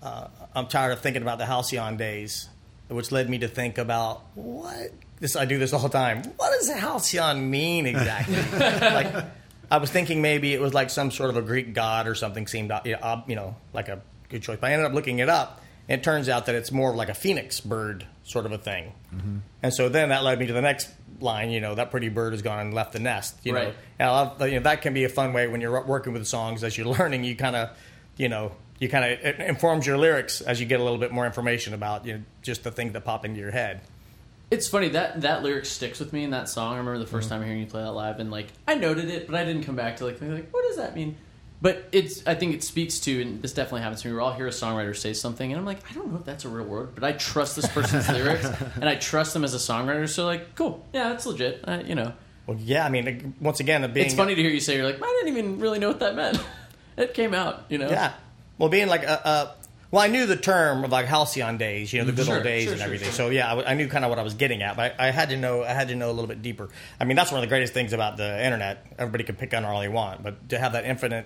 uh, I'm tired of thinking about the halcyon days, which led me to think about what this. I do this all the time. What does halcyon mean exactly? <laughs> like, I was thinking maybe it was like some sort of a Greek god or something. Seemed uh, you know, ob- you know like a good choice. But I ended up looking it up. And it turns out that it's more of like a phoenix bird sort of a thing. And so then that led me to the next line. You know, that pretty bird has gone and left the nest. You know, and I love you know that can be a fun way when you're working with songs as you're <laughs> learning. You kind of, you know, you kind of informs your lyrics as you get a little bit more information about you know just the things that pop into your head. It's funny that that lyric sticks with me in that song. I remember the Mm-hmm. 1st time hearing you play that live, and like I noted it, but I didn't come back to like like what does that mean? But it's I think it speaks to, and this definitely happens to me. Where I'll hear a songwriter say something, and I'm like, I don't know if that's a real word, but I trust this person's <laughs> lyrics, and I trust them as a songwriter. So like, cool, yeah, that's legit. I, you know, Well, yeah, I mean, once again, being it's funny to hear you say you're like, I didn't even really know what that meant. <laughs> it came out, you know. Yeah. Well, being like a, a well, I knew the term of like halcyon days, you know, the good Sure, old days sure, and sure, everything. So yeah, I, w- I knew kind of what I was getting at, but I, I had to know. I had to know a little bit deeper. I mean, that's one of the greatest things about the internet. Everybody can pick on all they want, but to have that infinite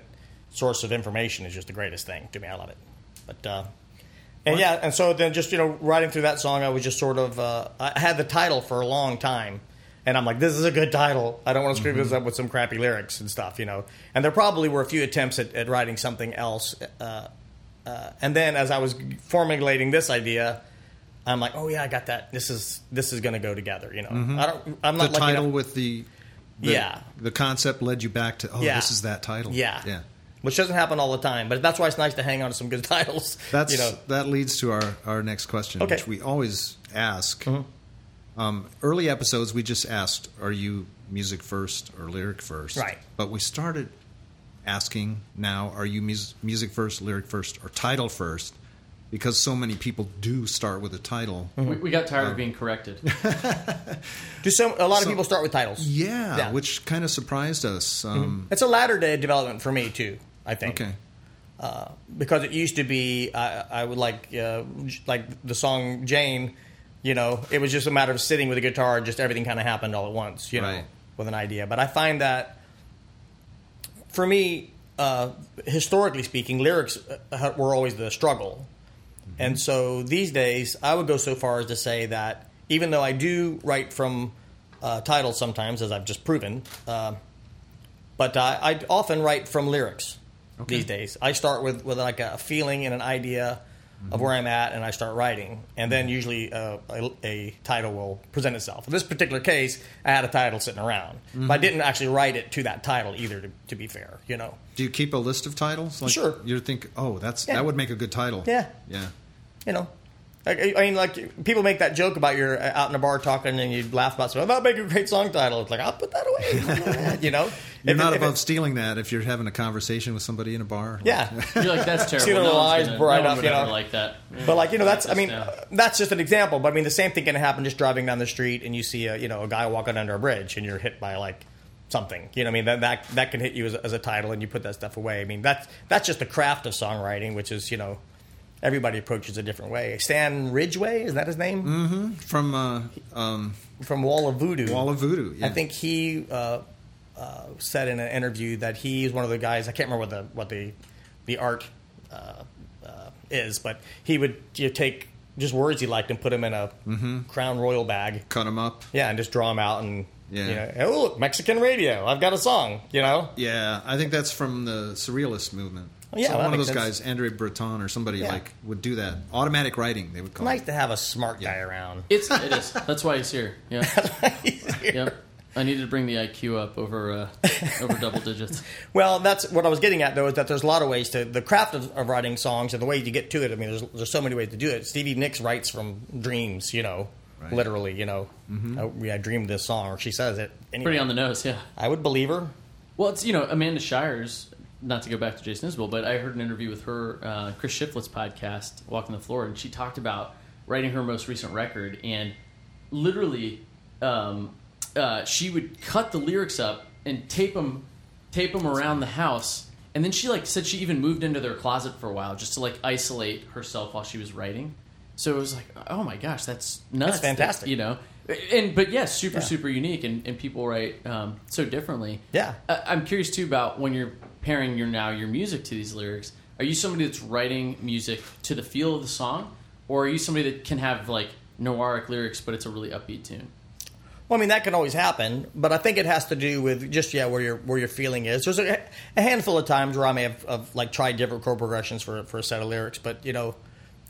source of information is just the greatest thing to me. I love it. But uh, and yeah, and so then just you know, writing through that song, I was just sort of uh, I had the title for a long time. And I'm like, this is a good title. I don't want to screw this up with some crappy lyrics and stuff, you know. And there probably were a few attempts at, at writing something else. Uh, uh, and then as I was formulating this idea, I'm like, oh yeah, I got that. This is this is going to go together, you know. I don't. I'm not lucky title enough- with the, the Yeah. the concept led you back to oh Yeah. this is that title Yeah. yeah which doesn't happen all the time, but that's why it's nice to hang on to some good <laughs> titles. that's you know. that leads to our our next question Okay. which we always ask Mhm. um, early episodes we just asked are you music first or lyric first Right. but we started asking now are you mus- music first lyric first or title first because so many people do start with a title Mm-hmm. We, we got tired of being corrected. <laughs> Do some a lot of people start with titles? yeah, Yeah. which kind of surprised us um, It's a latter day development for me too. I think. okay because it used to be I, I would like uh, like the song Jane. You know, it was just a matter of sitting with a guitar, and just everything kind of happened all at once. You know, with an idea. But I find that for me, uh, historically speaking, lyrics uh, were always the struggle. And so these days, I would go so far as to say that even though I do write from uh, titles sometimes, as I've just proven, uh, but I, I often write from lyrics these days. I start with, with like a feeling and an idea of where I'm at, and I start writing, and then usually uh, a, a title will present itself. In this particular case, I had a title sitting around, but I didn't actually write it to that title either. To, to be fair, you know. Do you keep a list of titles? Like Sure. You think, oh, that's Yeah. that would make a good title. Yeah. Yeah. you know, I mean, like people make that joke about you're out in a bar talking and you laugh about something. That make a great song title. It's like I'll put that away. you know, <laughs> You're If it- not if it- above stealing that if you're having a conversation with somebody in a bar. Yeah, <laughs> You're like that's <laughs> terrible. See the no little eyes gonna- bright no one up, would you know? ever like that. But like you know, that's I mean, now. uh, that's just an example. But I mean, the same thing can happen just driving down the street and you see a you know a guy walking under a bridge and you're hit by like something. You know, what I mean that that that can hit you as, as a title and you put that stuff away. I mean, that's that's just the craft of songwriting, which is you know everybody approaches a different way. Stan Ridgway is that his name From uh, um, from Wall of Voodoo? Wall of Voodoo. Yeah. I think he uh, uh, said in an interview that he's one of the guys. I can't remember what the what the the art uh, uh, is, but he would you know, take just words he liked and put them in a Mm-hmm. Crown Royal bag. cut them up. Yeah, and just draw them out and Yeah. you know, oh look, Mexican radio. I've got a song. You know, Yeah, I think that's from the Surrealist movement. Oh, yeah, So well, one of those sense. guys, Andre Breton or somebody Yeah. like would do that. Automatic writing, they would call nice it. to have a smart guy around. It's it is. <laughs> That's why he's here. Yeah. He's here. Yep. I needed to bring the IQ up over uh, over double digits. <laughs> Well, that's what I was getting at, though, is that there's a lot of ways to the craft of, of writing songs and the way you get to it. I mean, there's, there's so many ways to do it. Stevie Nicks writes from dreams, you know, Right. literally, you know. Oh, yeah, I dreamed this song, or she says it. Anyway, Pretty on the nose, yeah. I would believe her. Well, it's you know Amanda Shires. Not to go back to Jason Isbell, but I heard an interview with her, uh, Chris Shiflett's podcast, Walking the Floor, and she talked about writing her most recent record, and literally, um, uh, she would cut the lyrics up and tape them, tape them around the house, and then she like said she even moved into their closet for a while just to like isolate herself while she was writing. So it was like, oh my gosh, that's nuts! That's fantastic. that, you know. And but yes, super Yeah. super unique, and, and people write um, so differently. Yeah. I- I'm curious too about when you're pairing your now your music to these lyrics. Are you somebody that's writing music to the feel of the song, or are you somebody that can have like noiric lyrics, but it's a really upbeat tune? Well, I mean, that can always happen, but I think it has to do with just yeah where your where your feeling is. There's a, a handful of times where I may have, have like tried different chord progressions for for a set of lyrics, but you know,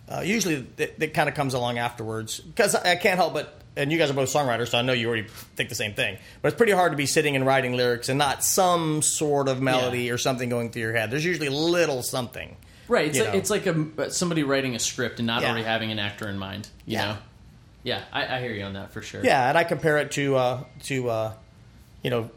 uh, usually it, kind of comes along afterwards because I, I can't help but. And you guys are both songwriters, so I know you already think the same thing. But it's pretty hard to be sitting and writing lyrics and not some sort of melody Yeah. or something going through your head. There's usually little something. Right. It's like, know. it's like a, somebody writing a script and not Yeah. already having an actor in mind. You Yeah. know. Yeah, I, I hear you on that for sure. Yeah, and I compare it to uh, to uh, you know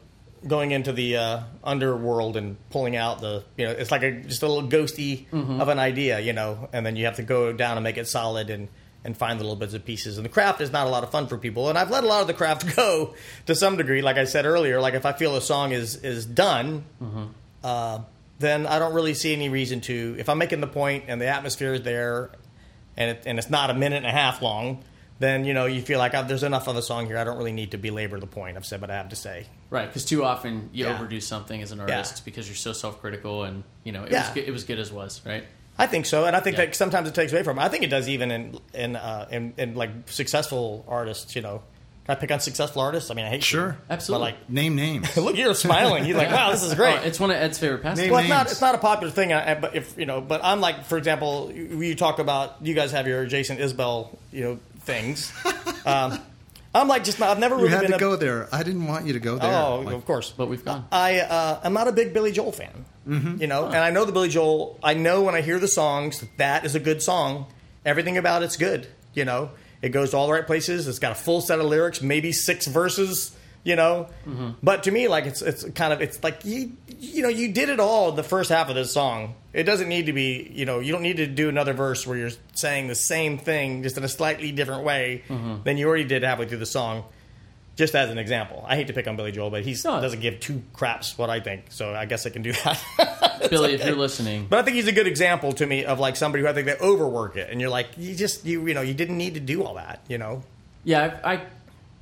going into the uh, underworld and pulling out the you know it's like a just a little ghosty Mm-hmm. of an idea, you know, and then you have to go down and make it solid and and find the little bits and pieces. And the craft is not a lot of fun for people, and I've let a lot of the craft <laughs> go to some degree. Like I said earlier, like if I feel a song is is done. Mm-hmm. Uh, then I don't really see any reason to. If I'm making the point and the atmosphere is there, and it, and it's not a minute and a half long, then you know you feel like oh, there's enough of a song here. I don't really need to belabor the point. I've said what I have to say. Right, because too often you Yeah. overdo something as an artist because you're so self-critical, and you know it Yeah. was good, it was good as was, right? I think so, and I think Yeah. that sometimes it takes away from. it. I think it does even in in uh, in, in like successful artists. You know, can I pick on successful artists? I mean, I hate Sure. to, Absolutely. But Name names. <laughs> look, you're smiling. You're like, wow, this is great. <laughs> Oh, it's one of Ed's favorite pastimes. Well, it's not. It's not a popular thing. I, I- but if you know, but I'm like, for example, you you talk about you guys have your Jason Isbell, you know, things. <laughs> um, I'm like, just not, I've never really you really had been to a, go there. I didn't want you to go there. Oh, Like, of course. but we've gone. I uh, I'm not a big Billy Joel fan. Mm-hmm. You know, and I know the Billy Joel. I know when I hear the songs that that is a good song. Everything about it's good. You know, it goes to all the right places. It's got a full set of lyrics, maybe six verses. You know, Mm-hmm. but to me, like it's it's kind of it's like you you know you did it all the first half of this song. It doesn't need to be you know you don't need to do another verse where you're saying the same thing just in a slightly different way Mm-hmm. than you already did halfway through the song just as an example. I hate to pick on Billy Joel, but he No. doesn't give two craps what I think, so I guess I can do <laughs> that. Billy, if you're listening, but I think he's a good example to me of like somebody who I think they overwork it, and you're like, you just you you know you didn't need to do all that, you know. yeah, I, I,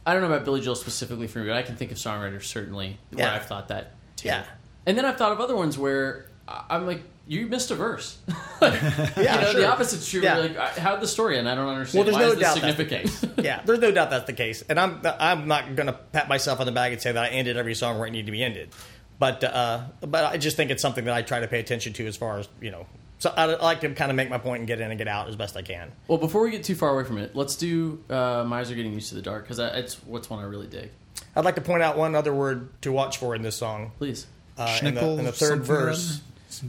I don't know about Billy Joel specifically for me, but I can think of songwriters certainly where Yeah. I've thought that too. Yeah. And then I've thought of other ones where I'm like, you missed a verse. <laughs> Yeah, you know, sure. the opposite's true. Yeah. Like, I- how'd the story end? I don't understand. Well, there's Why no doubt significant? case. yeah, <laughs> there's no doubt that's the case, and I'm I'm not gonna pat myself on the back and say that I ended every song where it needed to be ended, but uh, but I just think it's something that I try to pay attention to as far as you know. So I, I like to kind of make my point and get in and get out as best I can. well, before we get too far away from it, let's do uh, Miser getting used to the dark because it's what's one I really dig. I'd like to point out one other word to watch for in this song. Please. Uh, in, the, in the third something or verse.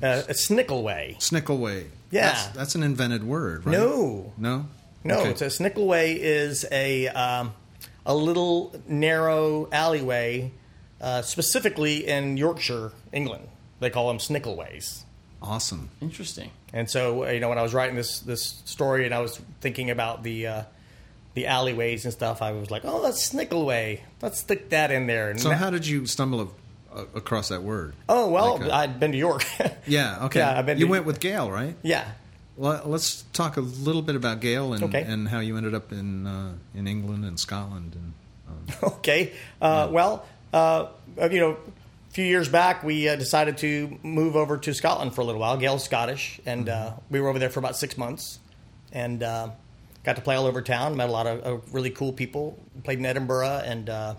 Uh, it's Snickelway. Snickelway. Yeah. That's, that's an invented word, right? No. No? No, Okay. it's a Snickelway is a um, a little narrow alleyway, uh, specifically in Yorkshire, England. They call them Snickelways. Awesome. Interesting. And so, uh, you know, when I was writing this this story and I was thinking about the uh, the alleyways and stuff, I was like, "Oh, that's Snickelway. Let's stick that in there." And So that- how did you stumble a, a, across that word? oh well, like a- I'd been to York. <laughs> Yeah. Okay. Yeah, I've been you to- went with Gail, right? yeah. Well, let's talk a little bit about Gail and, Okay. and how you ended up in uh, in England and Scotland. And um, <laughs> Okay. Uh, Well, uh, you know, a few years back, we uh, decided to move over to Scotland for a little while. Gail's Scottish, and uh, we were over there for about six months, and uh, got to play all over town. Met a lot of, of really cool people. Played in Edinburgh and uh,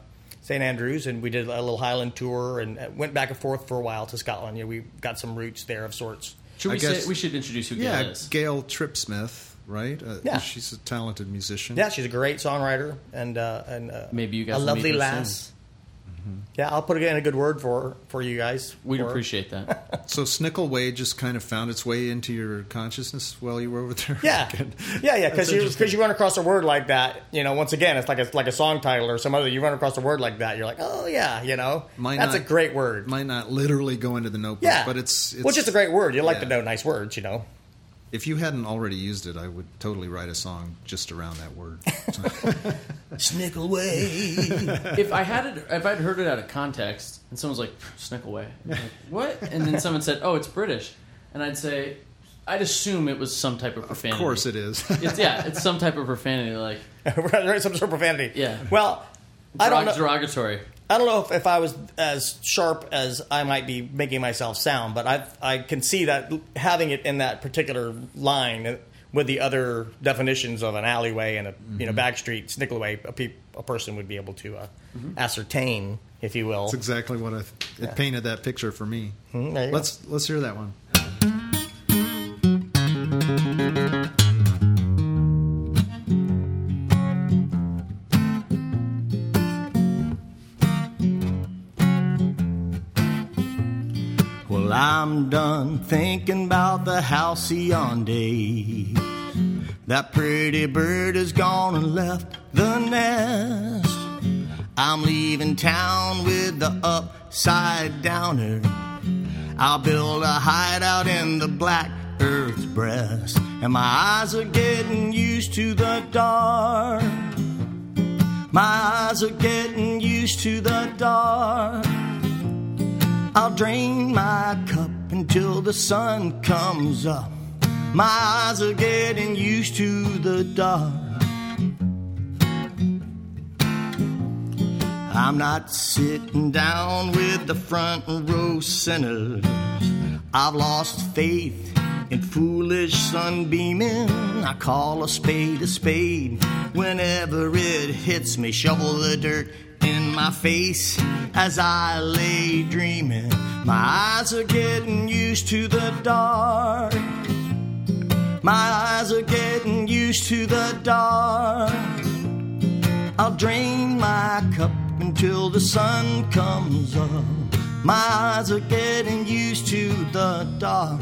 St Andrews, and we did a little Highland tour, and uh, went back and forth for a while to Scotland. You know, we got some roots there of sorts. Should we guess- say we should introduce who yeah, Gail is? Gail Tripsmith, right? Uh, Yeah. she's a talented musician. Yeah, she's a great songwriter and uh, and uh, Maybe you guys a lovely lass. soon. Lass. Yeah, I'll put it in a good word for for you guys. We'd for appreciate that. <laughs> So Snickelway just kind of found its way into your consciousness while you were over there. Yeah, <laughs> Good. yeah, yeah. Because you because you run across a word like that, you know. Once again, it's like a like a song title or some other. You run across a word like that, you're like, oh yeah, you know, Might that's a great word. Might not literally go into the notebook, yeah, but it's, it's well, it's just a great word. You like to know nice words, you know. If you hadn't already used it, I would totally write a song just around that word. <laughs> Snickelway. if I had it, if I'd heard it out of context, and someone's like "Snickelway," I'm like, what? And then someone said, "Oh, it's British," and I'd say, I'd assume it was some type of profanity. of course, it is. It's, yeah, it's some type of profanity, like <laughs> right, some sort of profanity. Yeah. Well, I don't know. derogatory. I don't know if, if I was as sharp as I might be making myself sound, but I I can see that having it in that particular line with the other definitions of an alleyway and a you know back street Snickelway, a, pe- a person would be able to uh, ascertain, if you will. That's exactly what I. It painted that picture for me. Mhm, there you go. Let's let's hear that one. I'm done thinking about the halcyon days. That pretty bird has gone and left the nest. I'm leaving town with the upside downer. I'll build a hideout in the black earth's breast. And my eyes are getting used to the dark. My eyes are getting used to the dark. I'll drain my cup until the sun comes up. My eyes are getting used to the dark. I'm not sitting down with the front row sinners. I've lost faith in foolish sunbeaming. I call a spade a spade whenever it hits me. Shovel the dirt in my face as I lay dreaming. My eyes are getting used to the dark. My eyes are getting used to the dark. I'll drain my cup until the sun comes up. My eyes are getting used to the dark.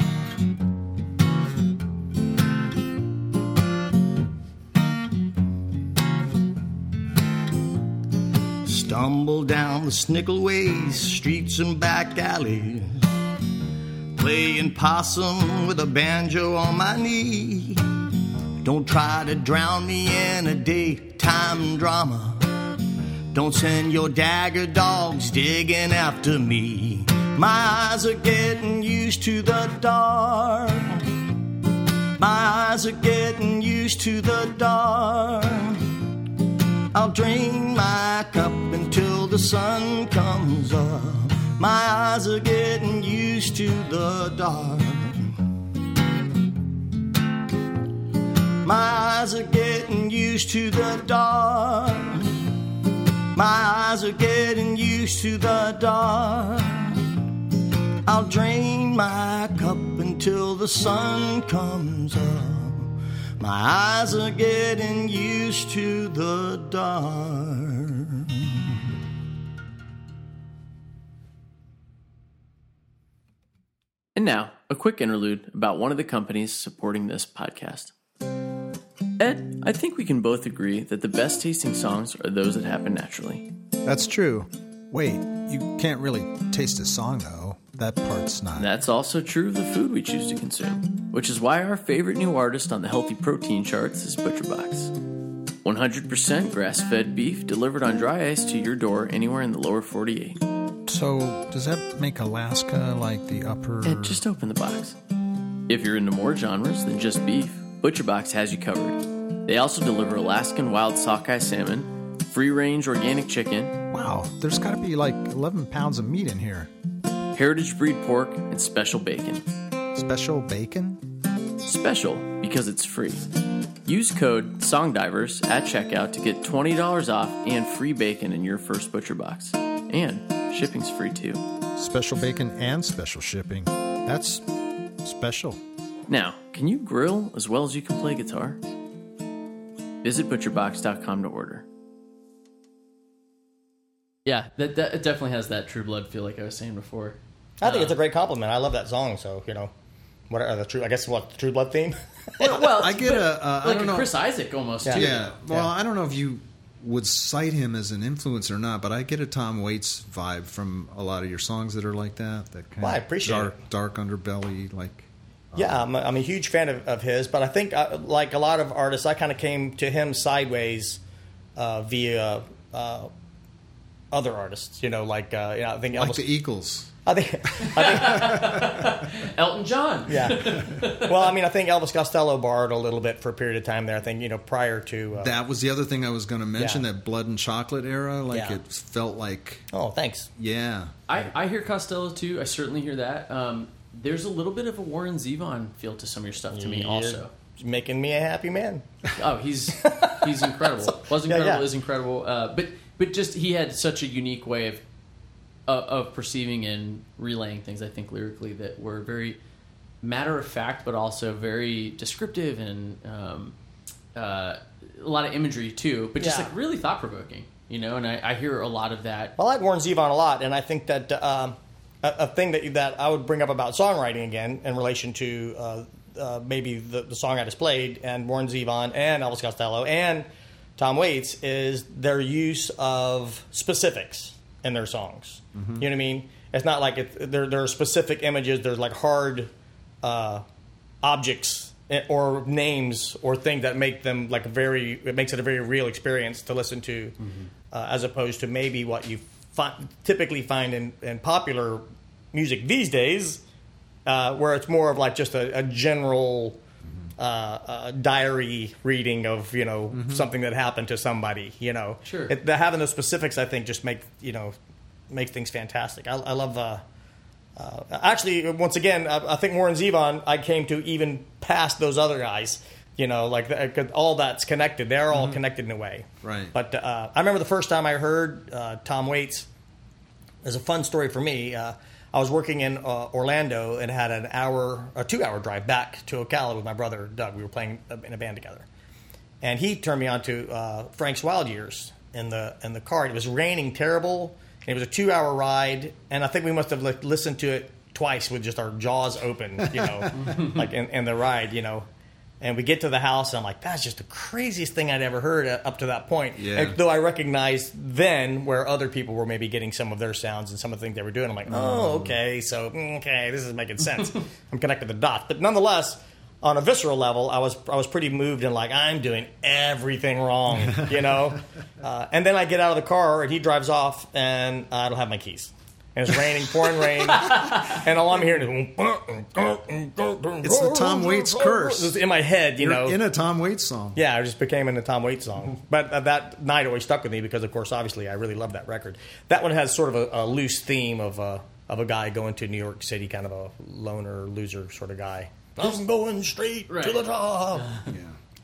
Stumble down the Snickelway streets and back alleys, playing possum with a banjo on my knee. Don't try to drown me in a daytime drama. Don't send your dagger dogs digging after me. My eyes are getting used to the dark. My eyes are getting used to the dark. I'll drain my cup until the sun comes up. My eyes are getting used to the dark. My eyes are getting used to the dark. My eyes are getting used to the dark. I'll drain my cup until the sun comes up. My eyes are getting used to the dark. And now, a quick interlude about one of the companies supporting this podcast. Ed, I think we can both agree that the best tasting songs are those that happen naturally. That's true. Wait, you can't really taste a song, though. That part's not. That's also true of the food we choose to consume, which is why our favorite new artist on the healthy protein charts is ButcherBox. 100% grass fed beef delivered on dry ice to your door anywhere in the lower 48. So, does that make Alaska like the upper. Ed, just open the box. If you're into more genres than just beef, ButcherBox has you covered. They also deliver Alaskan wild sockeye salmon, free range organic chicken, Wow, there's gotta be like 11 pounds of meat in here. Heritage breed pork, and special bacon. Special bacon? Special because it's free. Use code SONGDIVERS at checkout to get $20 off and free bacon in your first butcher box. And shipping's free too. Special bacon and special shipping. That's special. Now, can you grill as well as you can play guitar? Visit butcherbox.com to order. Yeah, that, that it definitely has that True Blood feel, like I was saying before. I think it's a great compliment. I love that song. So you know, what are the true? I guess what the True Blood theme? <laughs> well, I get a. Uh, I like don't a know. Chris Isaak almost Yeah. too. Yeah. Well, Yeah. I don't know if you would cite him as an influence or not, but I get a Tom Waits vibe from a lot of your songs that are like that. That kind Well, I of appreciate dark, dark underbelly, like. Yeah, I'm a, I'm a huge fan of, of his, but I think uh, like a lot of artists, I kind of came to him sideways uh, via uh, other artists. You know, like uh, you know, I think Like Elvis. the Eagles. I think, I think, <laughs> Elton John. yeah. well, I mean, I think Elvis Costello borrowed a little bit for a period of time there. I think you know prior to. Uh, That was the other thing I was going to mention. Yeah. That blood and chocolate era, like Yeah. it felt like, oh, thanks. yeah, I, I hear Costello too. I certainly hear that. Um, there's a little bit of a Warren Zevon feel to some of your stuff to me, You're also. making me a happy man. Oh, he's he's <laughs> incredible. Was Yeah, incredible. yeah. Is incredible. Uh, but but just he had such a unique way of uh, of perceiving and relaying things. I think lyrically that were very matter of fact, but also very descriptive and um, uh, a lot of imagery too. But just Yeah. like really thought provoking, you know. And I, I hear a lot of that. Well, I like Warren Zevon a lot, and I think that um, a, a thing that that I would bring up about songwriting again in relation to uh, uh, maybe the, the song I just played, and Warren Zevon and Elvis Costello and Tom Waits is their use of specifics in their songs. You know what I mean? It's not like there there are specific images. There's like hard uh, objects eh, or names or things that make them like very it makes it a very real experience to listen to uh, as opposed to maybe what you fi- typically find in, in popular music these days uh, where it's more of like just a, a general uh, uh, diary reading of you know something that happened to somebody you know Sure. it, the, having those specifics I think just make you know make things fantastic I, I love uh, uh, actually, once again, I, I think Warren Zevon, I came to even past those other guys. You know, like the, 'cause all that's connected. They're all connected in a way. Right. But uh, I remember the first time I heard uh, Tom Waits. There's a fun story for me. I was working in uh, Orlando and had an hour, a two-hour drive back to Ocala with my brother Doug. We were playing in a band together, and he turned me on to uh, Frank's Wild Years in the in the car. It was raining terrible. And it was a two hour ride, and I think we must have like, listened to it twice with just our jaws open, you know, <laughs> like in, in the ride, you know. And we get to the house, and I'm like, that's just the craziest thing I'd ever heard up to that point. Yeah. And though I recognized then where other people were maybe getting some of their sounds and some of the things they were doing, I'm like, oh, okay, so mm, okay, this is making sense. <laughs> I'm connecting the dots, but nonetheless, on a visceral level, I was I was pretty moved and like I'm doing everything wrong, you know. <laughs> uh, and then I get out of the car and he drives off, and I don't have my keys. And it's raining, pouring rain, and all I'm hearing is It's the Tom Waits curse. It's in my head, you You're know. in a Tom Waits song. Yeah, I just became in a Tom Waits song. But uh, that night always stuck with me because, of course, obviously, I really love that record. That one has sort of a, a loose theme of a, of a guy going to New York City, kind of a loner, loser sort of guy. I'm going straight to the top. Yeah.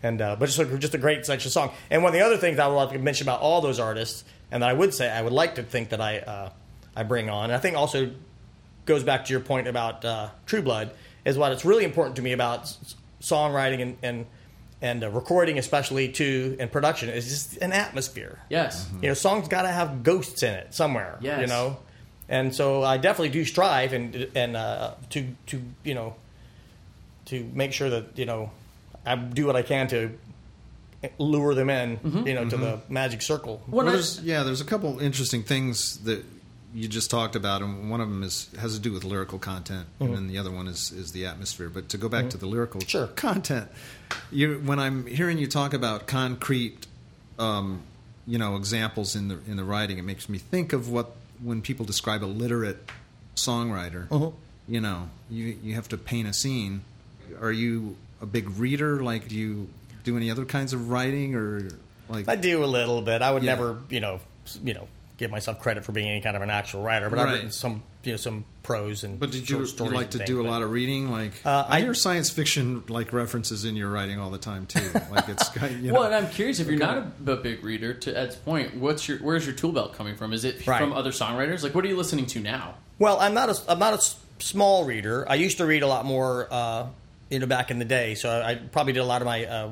And uh, but just a, just a great section song. And one of the other things I would like to mention about all those artists, and that I would say I would like to think that I uh, I bring on, and I think also goes back to your point about uh, True Blood, is what it's really important to me about songwriting and and and uh, recording, especially too, and production is just an atmosphere. Yes. You know, songs got to have ghosts in it somewhere. Yes. You know, and so I definitely do strive and and uh, to to you know to make sure that you know I do what I can to lure them in, you know, to the magic circle. When Well, there's, yeah, there's a couple interesting things that you just talked about, and one of them is has to do with lyrical content, and mm-hmm. then the other one is is the atmosphere. But to go back to the mm-hmm. lyrical Sure. content, you when I'm hearing you talk about concrete, um, you know, examples in the in the writing, it makes me think of what when people describe a literate songwriter. Mm-hmm. You know, you you have to paint a scene. Are you a big reader? Like, do you do any other kinds of writing, or like? I do a little bit. I would Yeah. never, you know, you know, give myself credit for being any kind of an actual writer, but I've written some, you know, some prose and. But did short you, you like to things, do a but- lot of reading? Like Uh, I, I- hear science fiction like references in your writing all the time too. <laughs> Like it's you know, Well, and I'm curious if you're not a, a big reader. To Ed's point, what's your where's your tool belt coming from? Is it Right. from other songwriters? Like, what are you listening to now? Well, I'm not a I'm not a s- small reader. I used to read a lot more, uh, you know, back in the day. So I probably did a lot of my uh,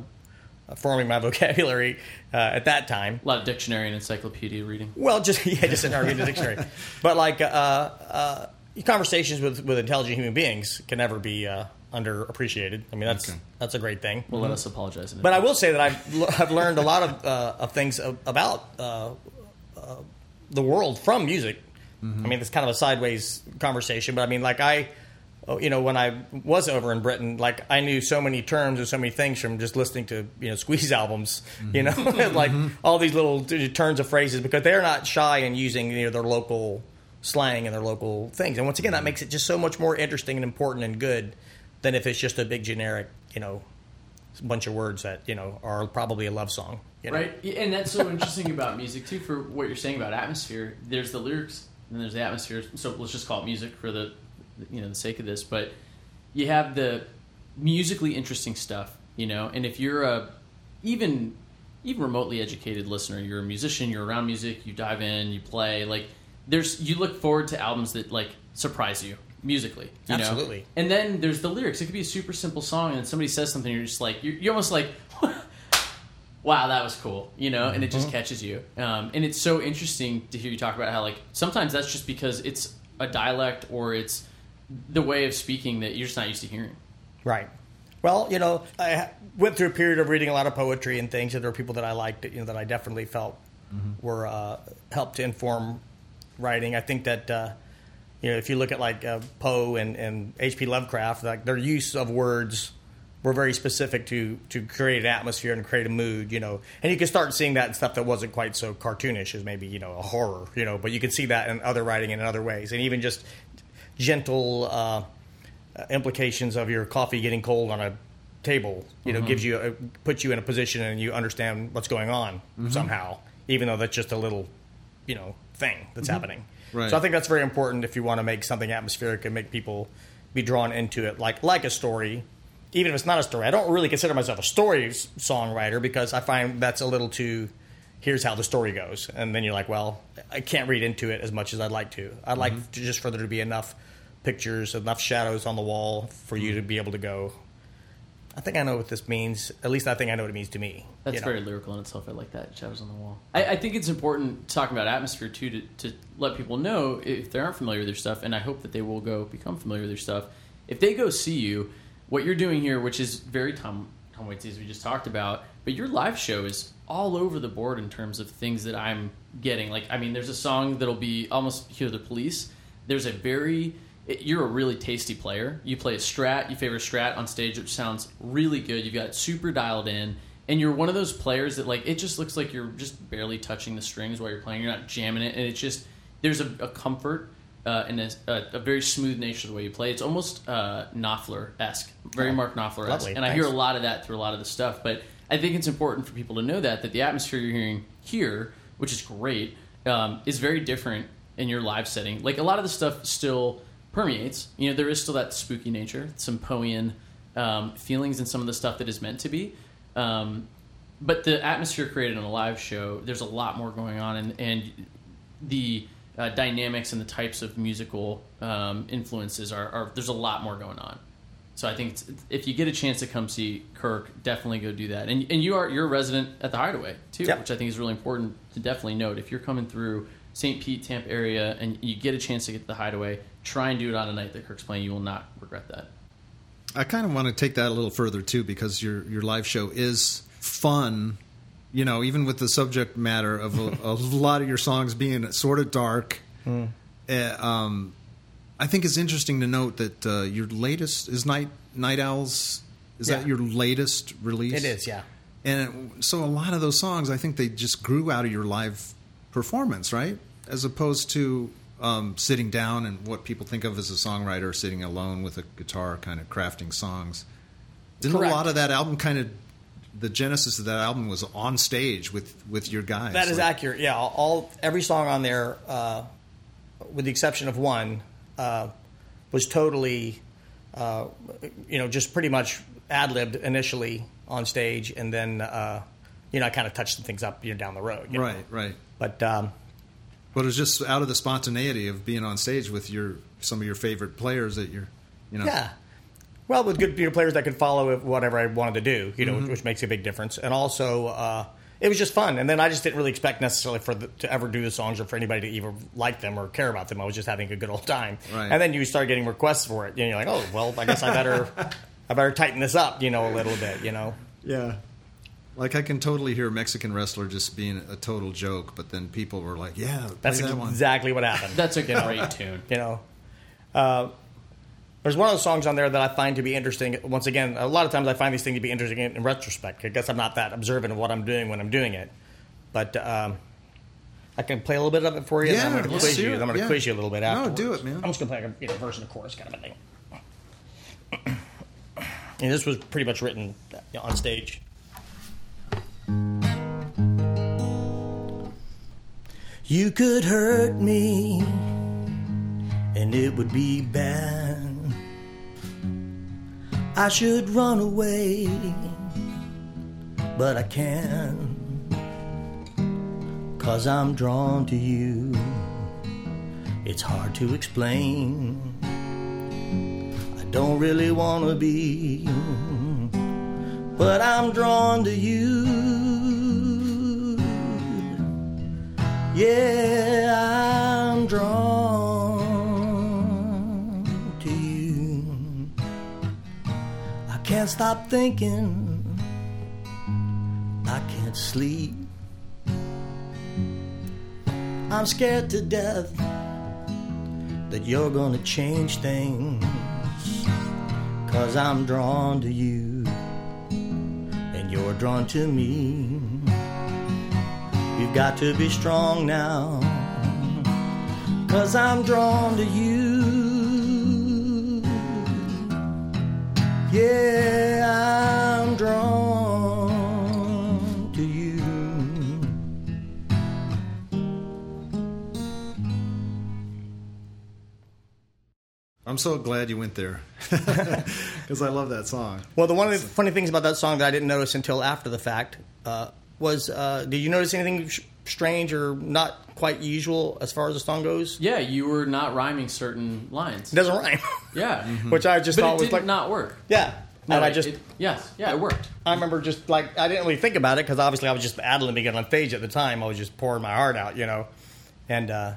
forming my <laughs> vocabulary uh, at that time. A lot of dictionary and encyclopedia reading. Well, just <laughs> yeah, just in our reading dictionary. <laughs> But like uh, uh, conversations with with intelligent human beings can never be uh, underappreciated. I mean, that's Okay. that's a great thing. Well, let us apologize. In But I will say that I've l- I've learned a lot of uh, of things about uh, uh, the world from music. I mean, it's kind of a sideways conversation, but I mean, like I, Oh, you know, when I was over in Britain, like I knew so many terms and so many things from just listening to you know Squeeze <laughs> albums, you know, mm-hmm. <laughs> like mm-hmm. all these little turns of phrases because they're not shy in using you know their local slang and their local things. And once again, that mm-hmm. makes it just so much more interesting and important and good than if it's just a big generic, you know, bunch of words that you know are probably a love song. You know? Right, and that's so interesting <laughs> about music too. For what you're saying about atmosphere, there's the lyrics and there's the atmosphere. So let's just call it music for the, you know, the sake of this. But you have the musically interesting stuff, you know. And if you're a even even remotely educated listener, you're a musician, you're around music, you dive in, you play. Like there's you look forward to albums that like surprise you musically. You know? Absolutely. And then there's the lyrics. It could be a super simple song, and somebody says something, you're just like you're, you're almost like. <laughs> wow, that was cool, you know, and it just catches you. Um, and it's so interesting to hear you talk about how, like, sometimes that's just because it's a dialect or it's the way of speaking that you're just not used to hearing. Right. Well, you know, I went through a period of reading a lot of poetry and things, and there were people that I liked, you know, that I definitely felt were uh, helped to inform writing. I think that uh, you know, if you look at like uh, Poe and, and H.P. Lovecraft, like their use of words were very specific to to create an atmosphere and create a mood, you know. And you can start seeing that in stuff that wasn't quite so cartoonish as maybe you know a horror, you know. But you can see that in other writing and in other ways, and even just gentle. Uh, implications of your coffee getting cold on a table. You know, mm-hmm. gives you a, puts you in a position and you understand what's going on mm-hmm. somehow, even though that's just a little, you know, thing that's mm-hmm. happening. Right. So I think that's very important if you want to make something atmospheric and make people be drawn into it, like like a story. Even if it's not a story, I don't really consider myself a story songwriter because I find that's a little too. Here's how the story goes, and then you're like, well, I can't read into it as much as I'd like to. I'd like mm-hmm. to just for there to be enough pictures, enough shadows on the wall for you mm-hmm. to be able to go. I think I know what this means. At least I think I know what it means to me. That's you know? very lyrical in itself. I like that. Shadows on the wall. I, I think it's important talking about atmosphere too to, to let people know if they aren't familiar with your stuff, and I hope that they will go become familiar with your stuff. If they go see you, what you're doing here, which is very Tom Tom Waits as we just talked about, but your live show is all over the board in terms of things that I'm getting. Like, I mean, there's a song that'll be almost hear the police. There's a very it- you're a really tasty player. You play a strat, you favor strat on stage, which sounds really good. You've got it super dialed in, and you're one of those players that like it just looks like you're just barely touching the strings while you're playing. You're not jamming it, and it's just there's a, a comfort uh, and a, a, very smooth nature the way you play. It's almost uh, Knopfler esque, very Oh, Mark Knopfler esque, and I hear a lot of that through a lot of the stuff. But I think it's important for people to know that that the atmosphere you're hearing here, which is great, um, is very different in your live setting. Like a lot of the stuff still permeates. You know, there is still that spooky nature, some um, feelings in some of the stuff that is meant to be. Um, but the atmosphere created on a live show, there's a lot more going on, and, and the uh, dynamics and the types of musical um, influences are, are there's a lot more going on. So I think it's, if you get a chance to come see Kirk, definitely go do that. And and you are you're a resident at the Hideaway too, Yep. which I think is really important to definitely note. If you're coming through St. Pete, Tampa area, and you get a chance to get to the Hideaway, try and do it on a night that Kirk's playing. You will not regret that. I kind of want to take that a little further too, because your your live show is fun. You know, even with the subject matter of a, a lot of your songs being sort of dark. Hmm. Uh, um, I think it's interesting to note that uh, your latest is Night Night Owls. Is that your latest release? It is, yeah. And it- so a lot of those songs, I think they just grew out of your live performance, right? As opposed to um, sitting down and what people think of as a songwriter, sitting alone with a guitar, kind of crafting songs. Didn't Correct. a lot of that album kind of the genesis of that album was on stage with with your guys? That is Like- accurate. Yeah, all every song on there, uh, with the exception of one, uh, was totally, uh, you know, just pretty much ad libbed initially on stage, and then uh, you know I kind of touched some things up you know down the road. you know. Right, right. But um, But it was just out of the spontaneity of being on stage with your some of your favorite players that you're, you know. yeah, well, with good know, players that could follow whatever I wanted to do, you know, which makes a big difference, and also. It was just fun, and then I just didn't really expect necessarily for the, to ever do the songs or for anybody to even like them or care about them. I was just having a good old time, Right. and then you start getting requests for it. And you're like, oh well, I guess I better, <laughs> I better tighten this up, you know, a little bit, you know. Yeah. Like I can totally hear a Mexican wrestler just being a total joke, but then people were like, "Yeah, play That's that one." exactly what happened. That's a great <laughs> tune. you know. Uh, there's one of the songs on there that I find to be interesting. Once again, a lot of times I find these things to be interesting in, in retrospect. I guess I'm not that observant of what I'm doing when I'm doing it, but um, I can play a little bit of it for you. Yeah, and I'm going to quiz you. I'm going to Yeah. quiz you a little bit after. No, do it, man. I'm just going to play like a you know, verse and a chorus kind of a thing. <clears throat> And this was pretty much written know, on stage. You could hurt me, and it would be bad. I should run away, but I can't. Cause I'm drawn to you. It's hard to explain. I don't really want to be, but I'm drawn to you. Yeah, I'm drawn can't stop thinking. I can't sleep. I'm scared to death that you're gonna change things. Cause I'm drawn to you, and you're drawn to me. You've got to be strong now, cause I'm drawn to you. Yeah, I'm drawn to you. I'm so glad you went there <laughs> because I love that song. Well, the one of the funny things about that song that I didn't notice until after the fact uh, was, uh, did you notice anything sh- strange or not quite usual as far as the song goes? Yeah, you were not rhyming certain lines. It doesn't rhyme, <laughs> Yeah, <laughs> which I just but thought it was did like, not work. yeah. No, and I just, it- yes, yeah, it worked. I remember just like I didn't really think about it because obviously I was just ad-libbing it on stage at the time. I was just pouring my heart out, you know, and uh,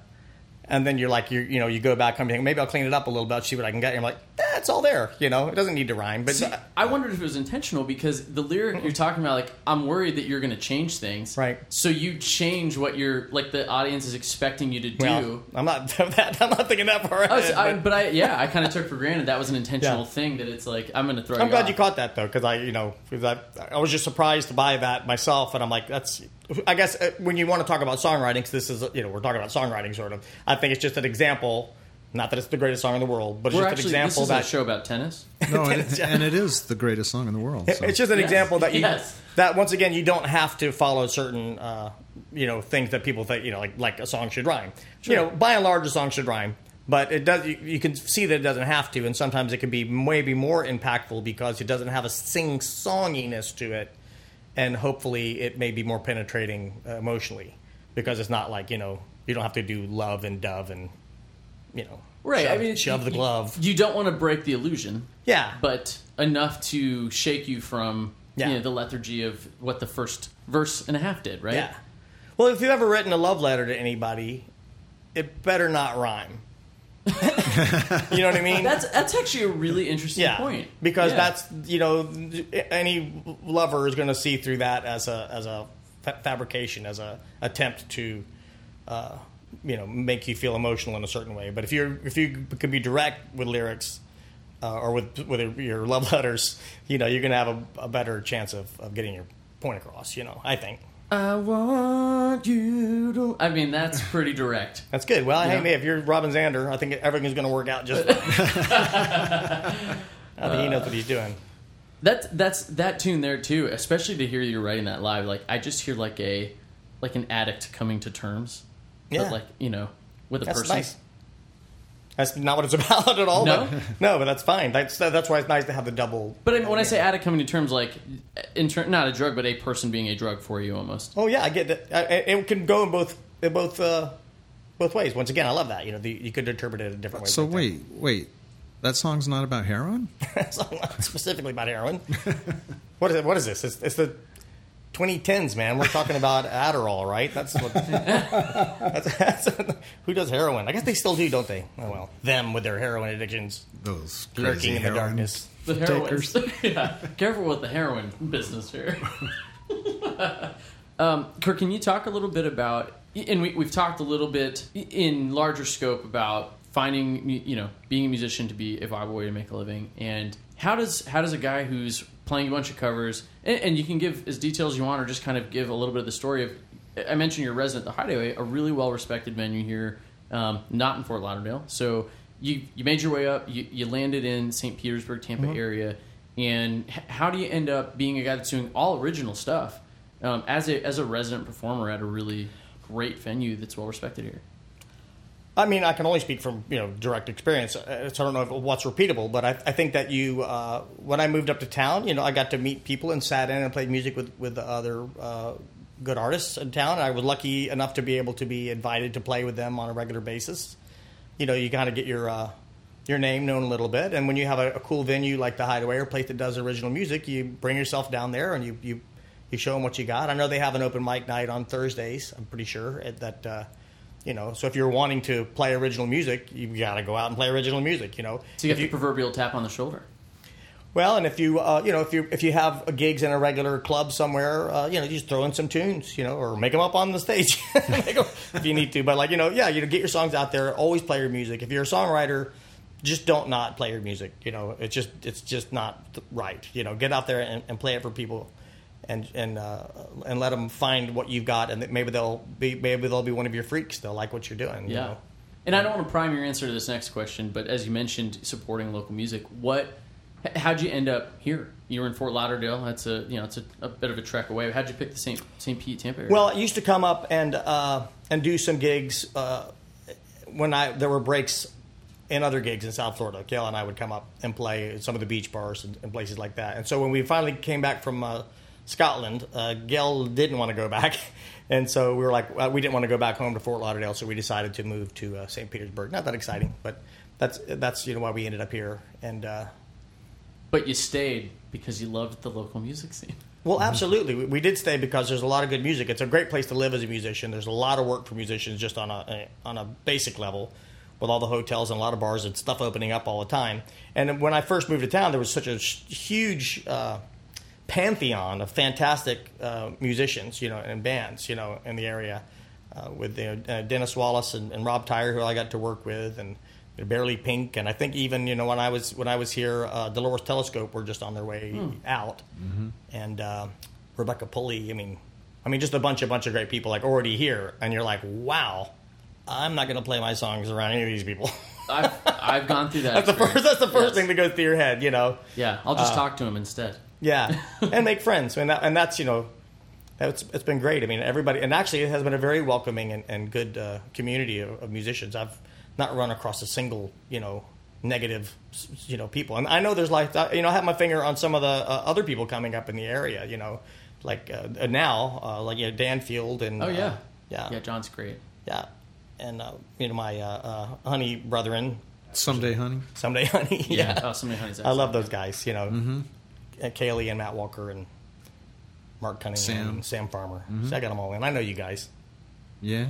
and then you're like you you know you go back, come think maybe I'll clean it up a little bit, see what I can get. And you're like, it's all there, you know, it doesn't need to rhyme, but See, I wondered if it was intentional because the lyric you're talking about, like, I'm worried that you're going to change things. Right. So you change what you're, like, the audience is expecting you to do. well, I'm not that <laughs> I'm not thinking that far. I was- ahead, I- but- but I, yeah, I kind of took for granted that was an intentional Yeah. thing that it's like, I'm going to throw I'm you glad off. you caught that though, because I, you know, 'cause I, I was just surprised by that myself, and I'm like, that's. I guess uh, when you want to talk about songwriting, 'cause this is, you know, we're talking about songwriting, sort of. I think it's just an example. Not that it's the greatest song in the world, but it's We're just actually, an this example is that a show about tennis. <laughs> No, and, it- and it is the greatest song in the world. So. It's just an Yes. example that you Yes. that once again you don't have to follow certain uh, you know things that people think you know like like a song should rhyme. You know, by and large, a song should rhyme, but it does. You, you can see that it doesn't have to, and sometimes it can be maybe more impactful because it doesn't have a sing songiness to it, and hopefully it may be more penetrating uh, emotionally because it's not like you know you don't have to do love and dove and you know Right. shove, I mean, shove the you- glove. You don't want to break the illusion. Yeah. But enough to shake you from Yeah. you know, the lethargy of what the first verse and a half did, right? Yeah. Well, if you've ever written a love letter to anybody, it better not rhyme. <laughs> you know what I mean? That's that's actually a really interesting yeah, point. because Yeah. that's you know any lover is going to see through that as a as a fa- fabrication, as a attempt to. Uh, you know, make you feel emotional in a certain way. But if you're if you can be direct with lyrics, uh, or with with your love letters, you know, you're going to have a, a better chance of, of getting your point across. You know, I think I want you to. I mean, that's pretty direct. <laughs> that's good. Well, Yeah. hey, if you're Robin Zander, I think everything's going to work out just fine. <laughs> <laughs> I think he knows what he's doing. That's that's that tune there too. Especially to hear you writing that live. Like I just hear like a like an addict coming to terms. Yeah. But like you know, with a That's person. nice. That's not what it's <laughs> about at all. No? but, no, but that's fine. That's that's why it's nice to have the double. But I mean, when I say addict coming to terms, like in ter- not a drug, but a person being a drug for you almost. Oh yeah, I get that. I- I- It can go in both in both uh, both ways. Once again, I love that. You know, the, you could interpret it a different way. So wait, wait. That song's not about heroin? <laughs> It's not specifically about heroin. <laughs> what is it? What is this? It's, it's the 2010s, man. We're talking about Adderall, right? That's what. <laughs> that's, that's, who does heroin? I guess they still do, don't they? Oh well, them with their heroin addictions, Those lurking in the darkness. The heroin. <laughs> yeah, careful with the heroin business here. <laughs> um, Kirk, can you talk a little bit about? And we, we've talked a little bit in larger scope about finding, you know, being a musician to be a viable way to make a living, and how does how does a guy who's playing a bunch of covers, and, and you can give as details as you want, or just kind of give a little bit of the story of. I mentioned your resident, the Hideaway, a really well respected venue here, um, not in Fort Lauderdale. So you you made your way up, you, you landed in St. Petersburg, Tampa area, and how do you end up being a guy that's doing all original stuff um, as a as a resident performer at a really great venue that's well respected here? I mean, I can only speak from you know direct experience. Uh, So I don't know what's repeatable, but I, I think that you, uh, when I moved up to town, you know, I got to meet people and sat in and played music with with other uh, good artists in town. I was lucky enough to be able to be invited to play with them on a regular basis. You know, you kind of get your uh, your name known a little bit, and when you have a, a cool venue like the Hideaway or place that does original music, you bring yourself down there and you you you show them what you got. I know they have an open mic night on Thursdays. I'm pretty sure at that. You know, so if you're wanting to play original music, you got to go out and play original music. You know, So you If get the proverbial tap on the shoulder. well, and if you uh, you know if you if you have gigs in a regular club somewhere, uh, you know, you just throw in some tunes, you know, or make them up on the stage <laughs> if you need to. But like you know, yeah, you know, get your songs out there. Always play your music. If you're a songwriter, just don't not play your music. You know, it's just it's just not right. You know, get out there and, and play it for people. And and uh, and let them find what you've got, and maybe they'll be maybe they'll be one of your freaks. They'll like what you're doing. you Yeah. know? And I don't want to prime your answer to this next question, but as you mentioned, supporting local music, what, how'd you end up here? You were in Fort Lauderdale. That's a you know it's a, a bit of a trek away. How'd you pick the St. St. Pete Tampa area? Well, I used to come up and uh, and do some gigs uh, when I there were breaks in other gigs in South Florida. Gail and I would come up and play at some of the beach bars and, and places like that. And so when we finally came back from uh, Scotland, uh, Gail didn't want to go back, <laughs> and so we were like, uh, we didn't want to go back home to Fort Lauderdale, so we decided to move to uh, St. Petersburg. Not that exciting, but that's that's you know why we ended up here. And uh, but you stayed because you loved the local music scene. Well, absolutely. We, we did stay because there's a lot of good music. It's a great place to live as a musician. There's a lot of work for musicians just on a, a on a basic level, with all the hotels and a lot of bars and stuff opening up all the time. And when I first moved to town, there was such a sh- huge uh, pantheon of fantastic uh, musicians, you know, and bands, you know, in the area. Uh, with you know, uh, Dennis Wallace and, and Rob Tyre, who I got to work with, and Barely Pink, and I think even you know when I was when I was here, uh, Dolores Telescope were just on their way out, and uh, Rebecca Pulley. I mean, I mean just a bunch a bunch of great people like already here, and you're like, wow, I'm not going to play my songs around any of these people. <laughs> I've I've gone through that. that's the first. That's the first Yes. thing that goes through your head, you know. Yeah, I'll just talk to him instead. Yeah, <laughs> and make friends, and that, and that's you know, that's it's been great. I mean, everybody, and actually, it has been a very welcoming and, and good uh, community of, of musicians. I've not run across a single you know negative you know people, and I know there's like uh, you know I have my finger on some of the uh, other people coming up in the area, you know, like uh, now uh, like you know Danfield and Oh yeah, uh, yeah, yeah. John's great. yeah, and uh, you know my uh, uh, honey brethren, Someday, honey. someday honey, <laughs> yeah. Oh, somebody honey's I love those guys, you know, mm-hmm. Kaylee and Matt Walker and Mark Cunningham Sam. and Sam Farmer. So I got them all in. I know you guys, Yeah.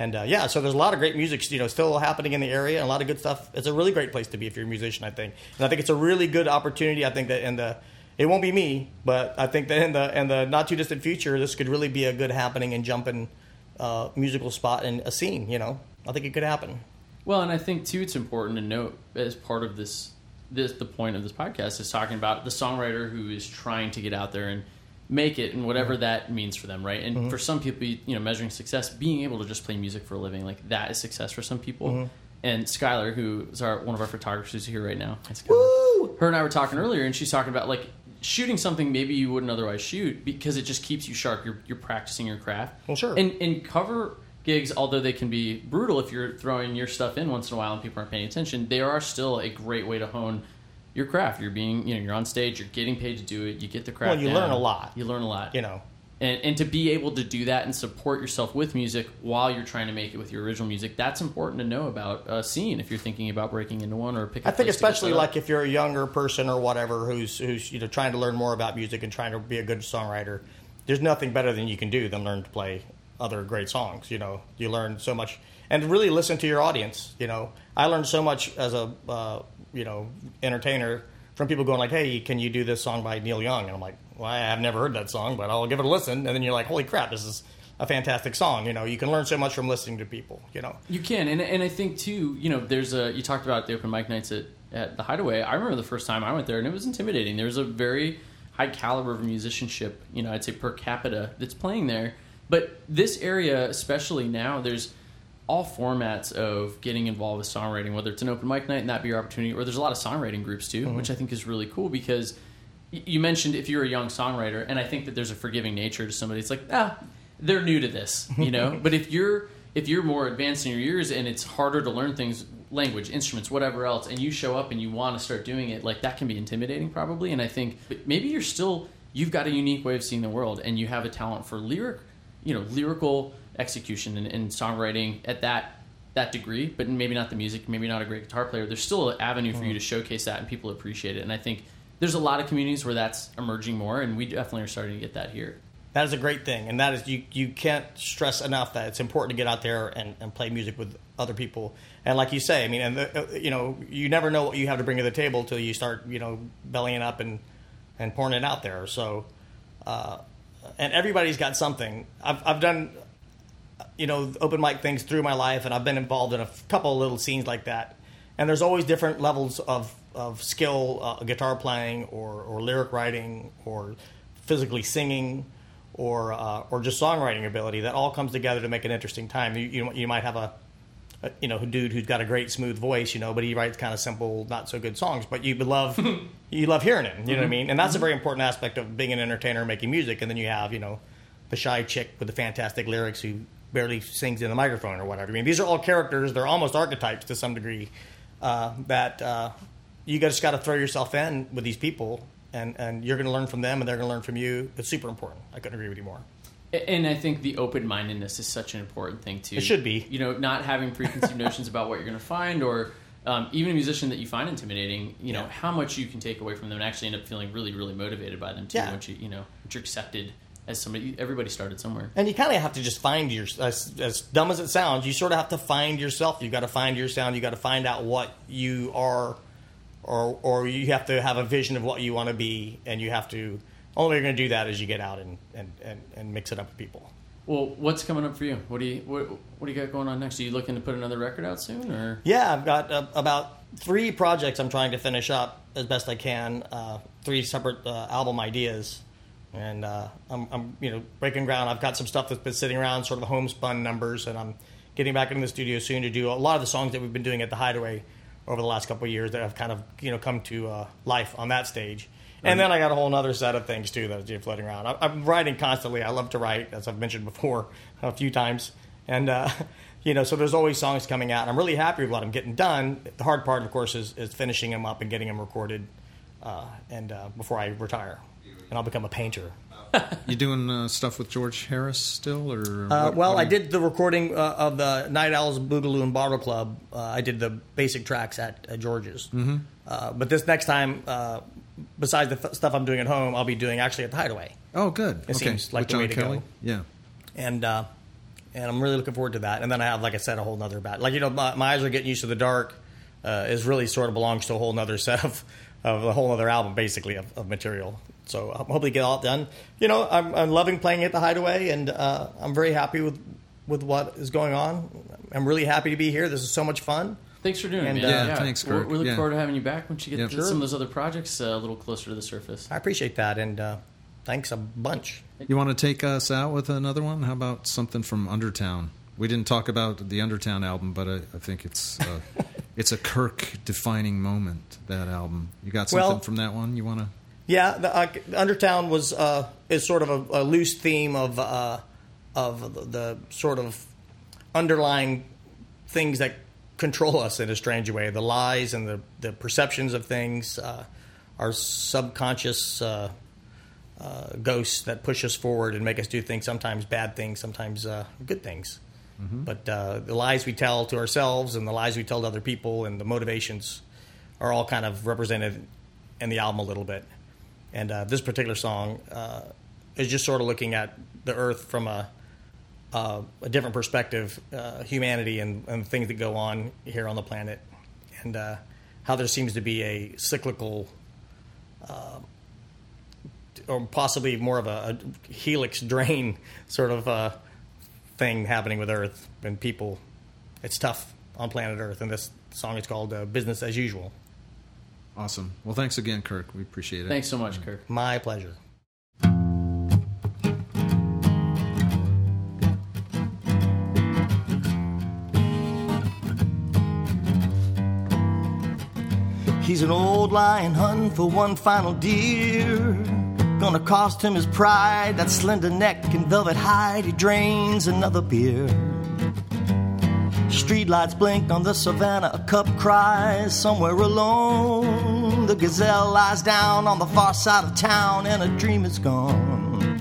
And uh, yeah, so there's a lot of great music, you know, still happening in the area, and a lot of good stuff. It's a really great place to be if you're a musician, I think. And I think it's a really good opportunity. I think that in the it won't be me, but I think that in the in the not too distant future, this could really be a good happening and jumping uh, musical spot and a scene. You know, I think it could happen. Well, and I think too, it's important to note as part of this, this the point of this podcast is talking about the songwriter who is trying to get out there and make it, and whatever that means for them, right? And mm-hmm. for some people, you know, measuring success, being able to just play music for a living, like that is success for some people. Mm-hmm. And Skylar, who is our one of our photographers who's here right now, Skylar. her and I were talking earlier, and she's talking about like shooting something maybe you wouldn't otherwise shoot because it just keeps you sharp. You're you're practicing your craft. Well, sure. And and cover gigs, although they can be brutal if you're throwing your stuff in once in a while and people aren't paying attention, they are still a great way to hone your craft. You're being, you know, you're on stage, you're getting paid to do it, you get the craft. Well, you down. learn a lot. You learn a lot. You know, And and to be able to do that and support yourself with music while you're trying to make it with your original music, that's important to know about a scene if you're thinking about breaking into one or picking. I think especially like if you're a younger person or whatever who's who's you know trying to learn more about music and trying to be a good songwriter. There's nothing better than you can do than learn to play other great songs. You know, you learn so much and really listen to your audience. You know, I learned so much as a uh, you know entertainer from people going like, "Hey, can you do this song by Neil Young?" And I'm like, "Well, I have never heard that song, but I'll give it a listen." And then you're like, "Holy crap, this is a fantastic song!" You know, you can learn so much from listening to people. You know, You can, and and I think too, you know, there's a you talked about the open mic nights at at the Hideaway. I remember the first time I went there, and it was intimidating. There's a very high caliber of musicianship, you know, I'd say per capita that's playing there. But this area, especially now, there's all formats of getting involved with songwriting, whether it's an open mic night and that be your opportunity, or there's a lot of songwriting groups too, which I think is really cool because you mentioned if you're a young songwriter, and I think that there's a forgiving nature to somebody. It's like, ah, they're new to this, you know. <laughs> but if you're if you're more advanced in your years and it's harder to learn things, language, instruments, whatever else, and you show up and you want to start doing it, like that can be intimidating probably. And I think but maybe you're still you've got a unique way of seeing the world, and you have a talent for lyric, you know, lyrical execution and, and songwriting at that that degree, but maybe not the music, maybe not a great guitar player. There's still an avenue for you to showcase that, and people appreciate it. And I think there's a lot of communities where that's emerging more, and we definitely are starting to get that here. That is a great thing, and that is you. You can't stress enough that it's important to get out there and, and play music with other people. And like you say, I mean, and the, uh, you know, you never know what you have to bring to the table till you start, you know, bellying up and and pouring it out there. So, uh, and everybody's got something. I've I've done, you know, open mic things through my life, and I've been involved in a couple of little scenes like that. And there's always different levels of of skill, uh, guitar playing, or or lyric writing, or physically singing or uh, or just songwriting ability that all comes together to make an interesting time. You you, you might have a, a you know dude who's got a great smooth voice, you know, but he writes kind of simple, not so good songs, but you love <laughs> you love hearing him. You know what I mean? And that's a very important aspect of being an entertainer, and making music. And then you have you know the shy chick with the fantastic lyrics who barely sings in the microphone or whatever. I mean, these are all characters. They're almost archetypes to some degree. Uh, that uh, you just got to throw yourself in with these people and, and you're going to learn from them and they're going to learn from you. It's super important. I couldn't agree with you more. And I think the open mindedness is such an important thing too. It should be. You know, not having preconceived <laughs> notions about what you're going to find, or um, even a musician that you find intimidating. You know, Yeah. how much you can take away from them and actually end up feeling really, really motivated by them too. Yeah. Once you, you know, once you're accepted as somebody. Everybody started somewhere. And you kind of have to just find your, as, as dumb as it sounds, you sort of have to find yourself. You got to find your sound. You got to find out what you are, or or you have to have a vision of what you want to be, and you have to. Only way you're going to do that is you get out and, and, and, and mix it up with people. Well, what's coming up for you? What do you what, what do you got going on next? Are you looking to put another record out soon, or Yeah, I've got uh, about three projects I'm trying to finish up as best I can. Uh, three separate uh, album ideas, and uh, I'm, I'm you know breaking ground. I've got some stuff that's been sitting around, sort of homespun numbers, and I'm getting back into the studio soon to do a lot of the songs that we've been doing at the Hideaway over the last couple of years that have kind of you know come to uh, life on that stage. And then I got a whole other set of things too that you know, floating around. I, I'm writing constantly. I love to write, as I've mentioned before <laughs> a few times, and uh, <laughs> you know, so there's always songs coming out. And I'm really happy with what I'm getting done. The hard part, of course, is, is finishing them up and getting them recorded, uh, and uh, before I retire, and I'll become a painter. You doing uh, stuff with George Harris still, or Uh, what- well, what I did the recording uh, of the Night Owls Boogaloo and Bottle Club. Uh, I did the basic tracks at, at George's. Mm-hmm. Uh, but this next time, uh, besides the f- stuff I'm doing at home, I'll be doing actually at the Hideaway. Oh, good. It okay, seems like with the way John to Kelly. go. Yeah. And uh, and I'm really looking forward to that. And then I have, like I said, a whole nother bat. Like you know, my, my eyes are getting used to the dark. Uh, is really sort of belongs to a whole nother <laughs> set of of a whole other album, basically of, of material. So I'm hoping to get all done. You know, I'm, I'm loving playing at the Hideaway, and uh, I'm very happy with with what is going on. I'm really happy to be here. This is so much fun. Thanks for doing And, it, man. uh, Yeah, thanks, We're- Kirk. We look Yeah. forward to having you back once you get Yeah. to Sure. some of those other projects uh, a little closer to the surface. I appreciate that, and uh, thanks a bunch. You want to take us out with another one? How about something from Undertown? We didn't talk about the Undertown album, but I, I think it's uh, <laughs> it's a Kirk defining moment. That album. You got something Well- from that one? You want to? Yeah, the, uh, Undertown was uh, is sort of a, a loose theme of uh, of the, the sort of underlying things that control us in a strange way. The lies and the, the perceptions of things, uh, our subconscious uh, uh, ghosts that push us forward and make us do things. Sometimes bad things, sometimes uh, good things. But uh, the lies we tell to ourselves and the lies we tell to other people and the motivations are all kind of represented in the album a little bit. And uh, this particular song uh, is just sort of looking at the earth from a, uh, a different perspective, uh, humanity and, and things that go on here on the planet, and uh, how there seems to be a cyclical, uh, or possibly more of a, a helix drain <laughs> sort of uh, thing happening with Earth and people. It's tough on planet Earth, and this song is called uh, "Business as Usual." Awesome. Well, thanks again, Kirk. We appreciate it. Thanks so much, Kirk. My pleasure. He's an old lion hunting for one final deer. Gonna cost him his pride, that slender neck and velvet hide. He drains another beer. Streetlights blink on the savannah, a cup cries somewhere alone. The gazelle lies down on the far side of town, and a dream is gone.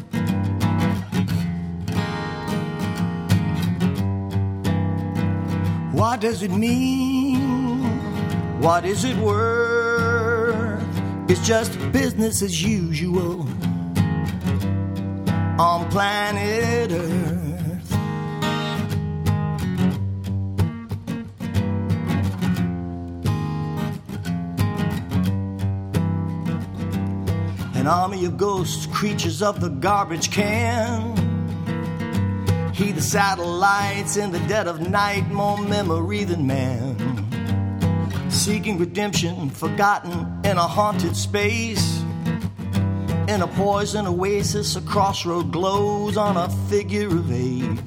What does it mean? What is it worth? It's just business as usual on planet Earth. An army of ghosts, creatures of the garbage can. He the satellites in the dead of night, more memory than man. Seeking redemption, forgotten in a haunted space. In a poison oasis, a crossroad glows on a figure of eight.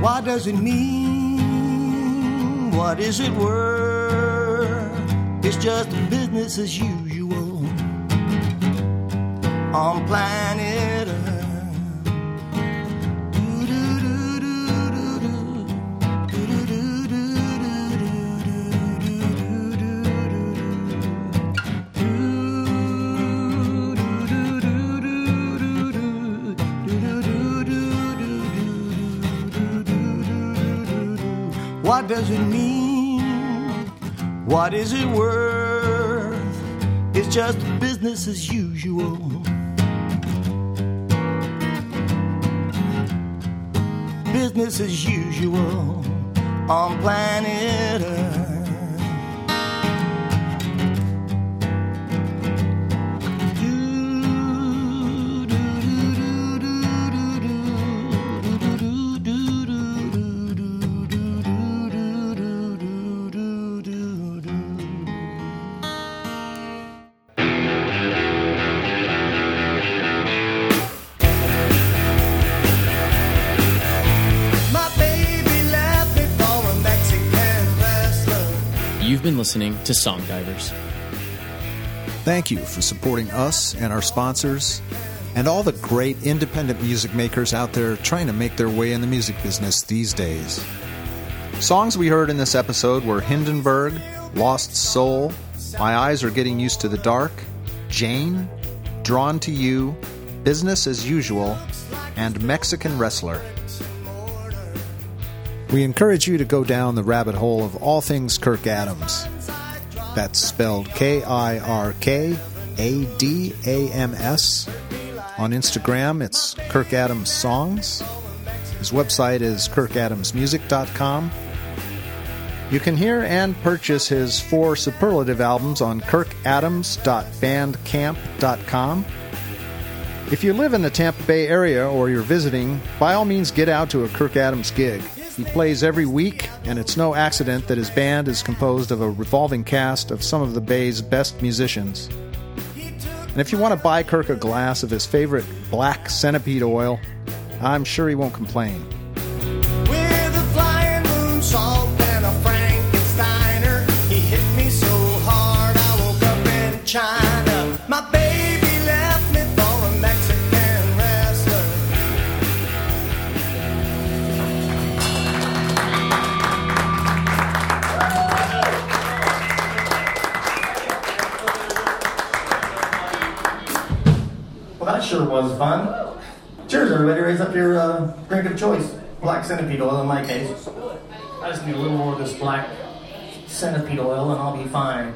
What does it mean? What is it worth? It's just business as usual on planet does it mean? What is it worth? It's just business as usual. Business as usual on planet Earth. Been listening to Song Divers. Thank you for supporting us and our sponsors and all the great independent music makers out there trying to make their way in the music business these days. Songs we heard in this episode were Hindenburg, Lost Soul, My Eyes Are Getting Used to the Dark, Jane, Drawn to You, Business as Usual, and Mexican Wrestler. We encourage you to go down the rabbit hole of all things Kirk Adams. That's spelled K I R K A D A M S. On Instagram, it's Kirk Adams Songs. His website is kirkadamsmusic.com. You can hear and purchase his four superlative albums on kirkadams.bandcamp.com. If you live in the Tampa Bay area or you're visiting, by all means get out to a Kirk Adams gig. He plays every week, and it's no accident that his band is composed of a revolving cast of some of the Bay's best musicians. And if you want to buy Kirk a glass of his favorite black centipede oil, I'm sure he won't complain. Sure was fun. Cheers, everybody. Raise up your uh, drink of choice. Black centipede oil in my case. I just need a little more of this black centipede oil and I'll be fine.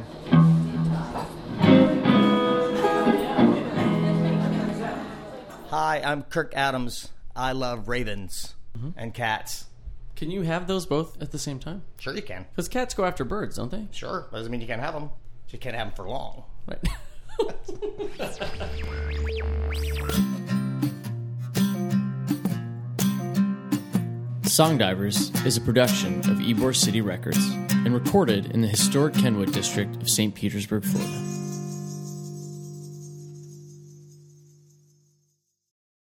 Hi, I'm Kirk Adams. I love ravens and cats. Can you have those both at the same time? Sure, you can. Because cats go after birds, don't they? Sure. Doesn't mean you can't have them. You can't have them for long. Right. <laughs> <laughs> Songdivers is a production of Ybor City Records and recorded in the historic Kenwood district of St. Petersburg, Florida.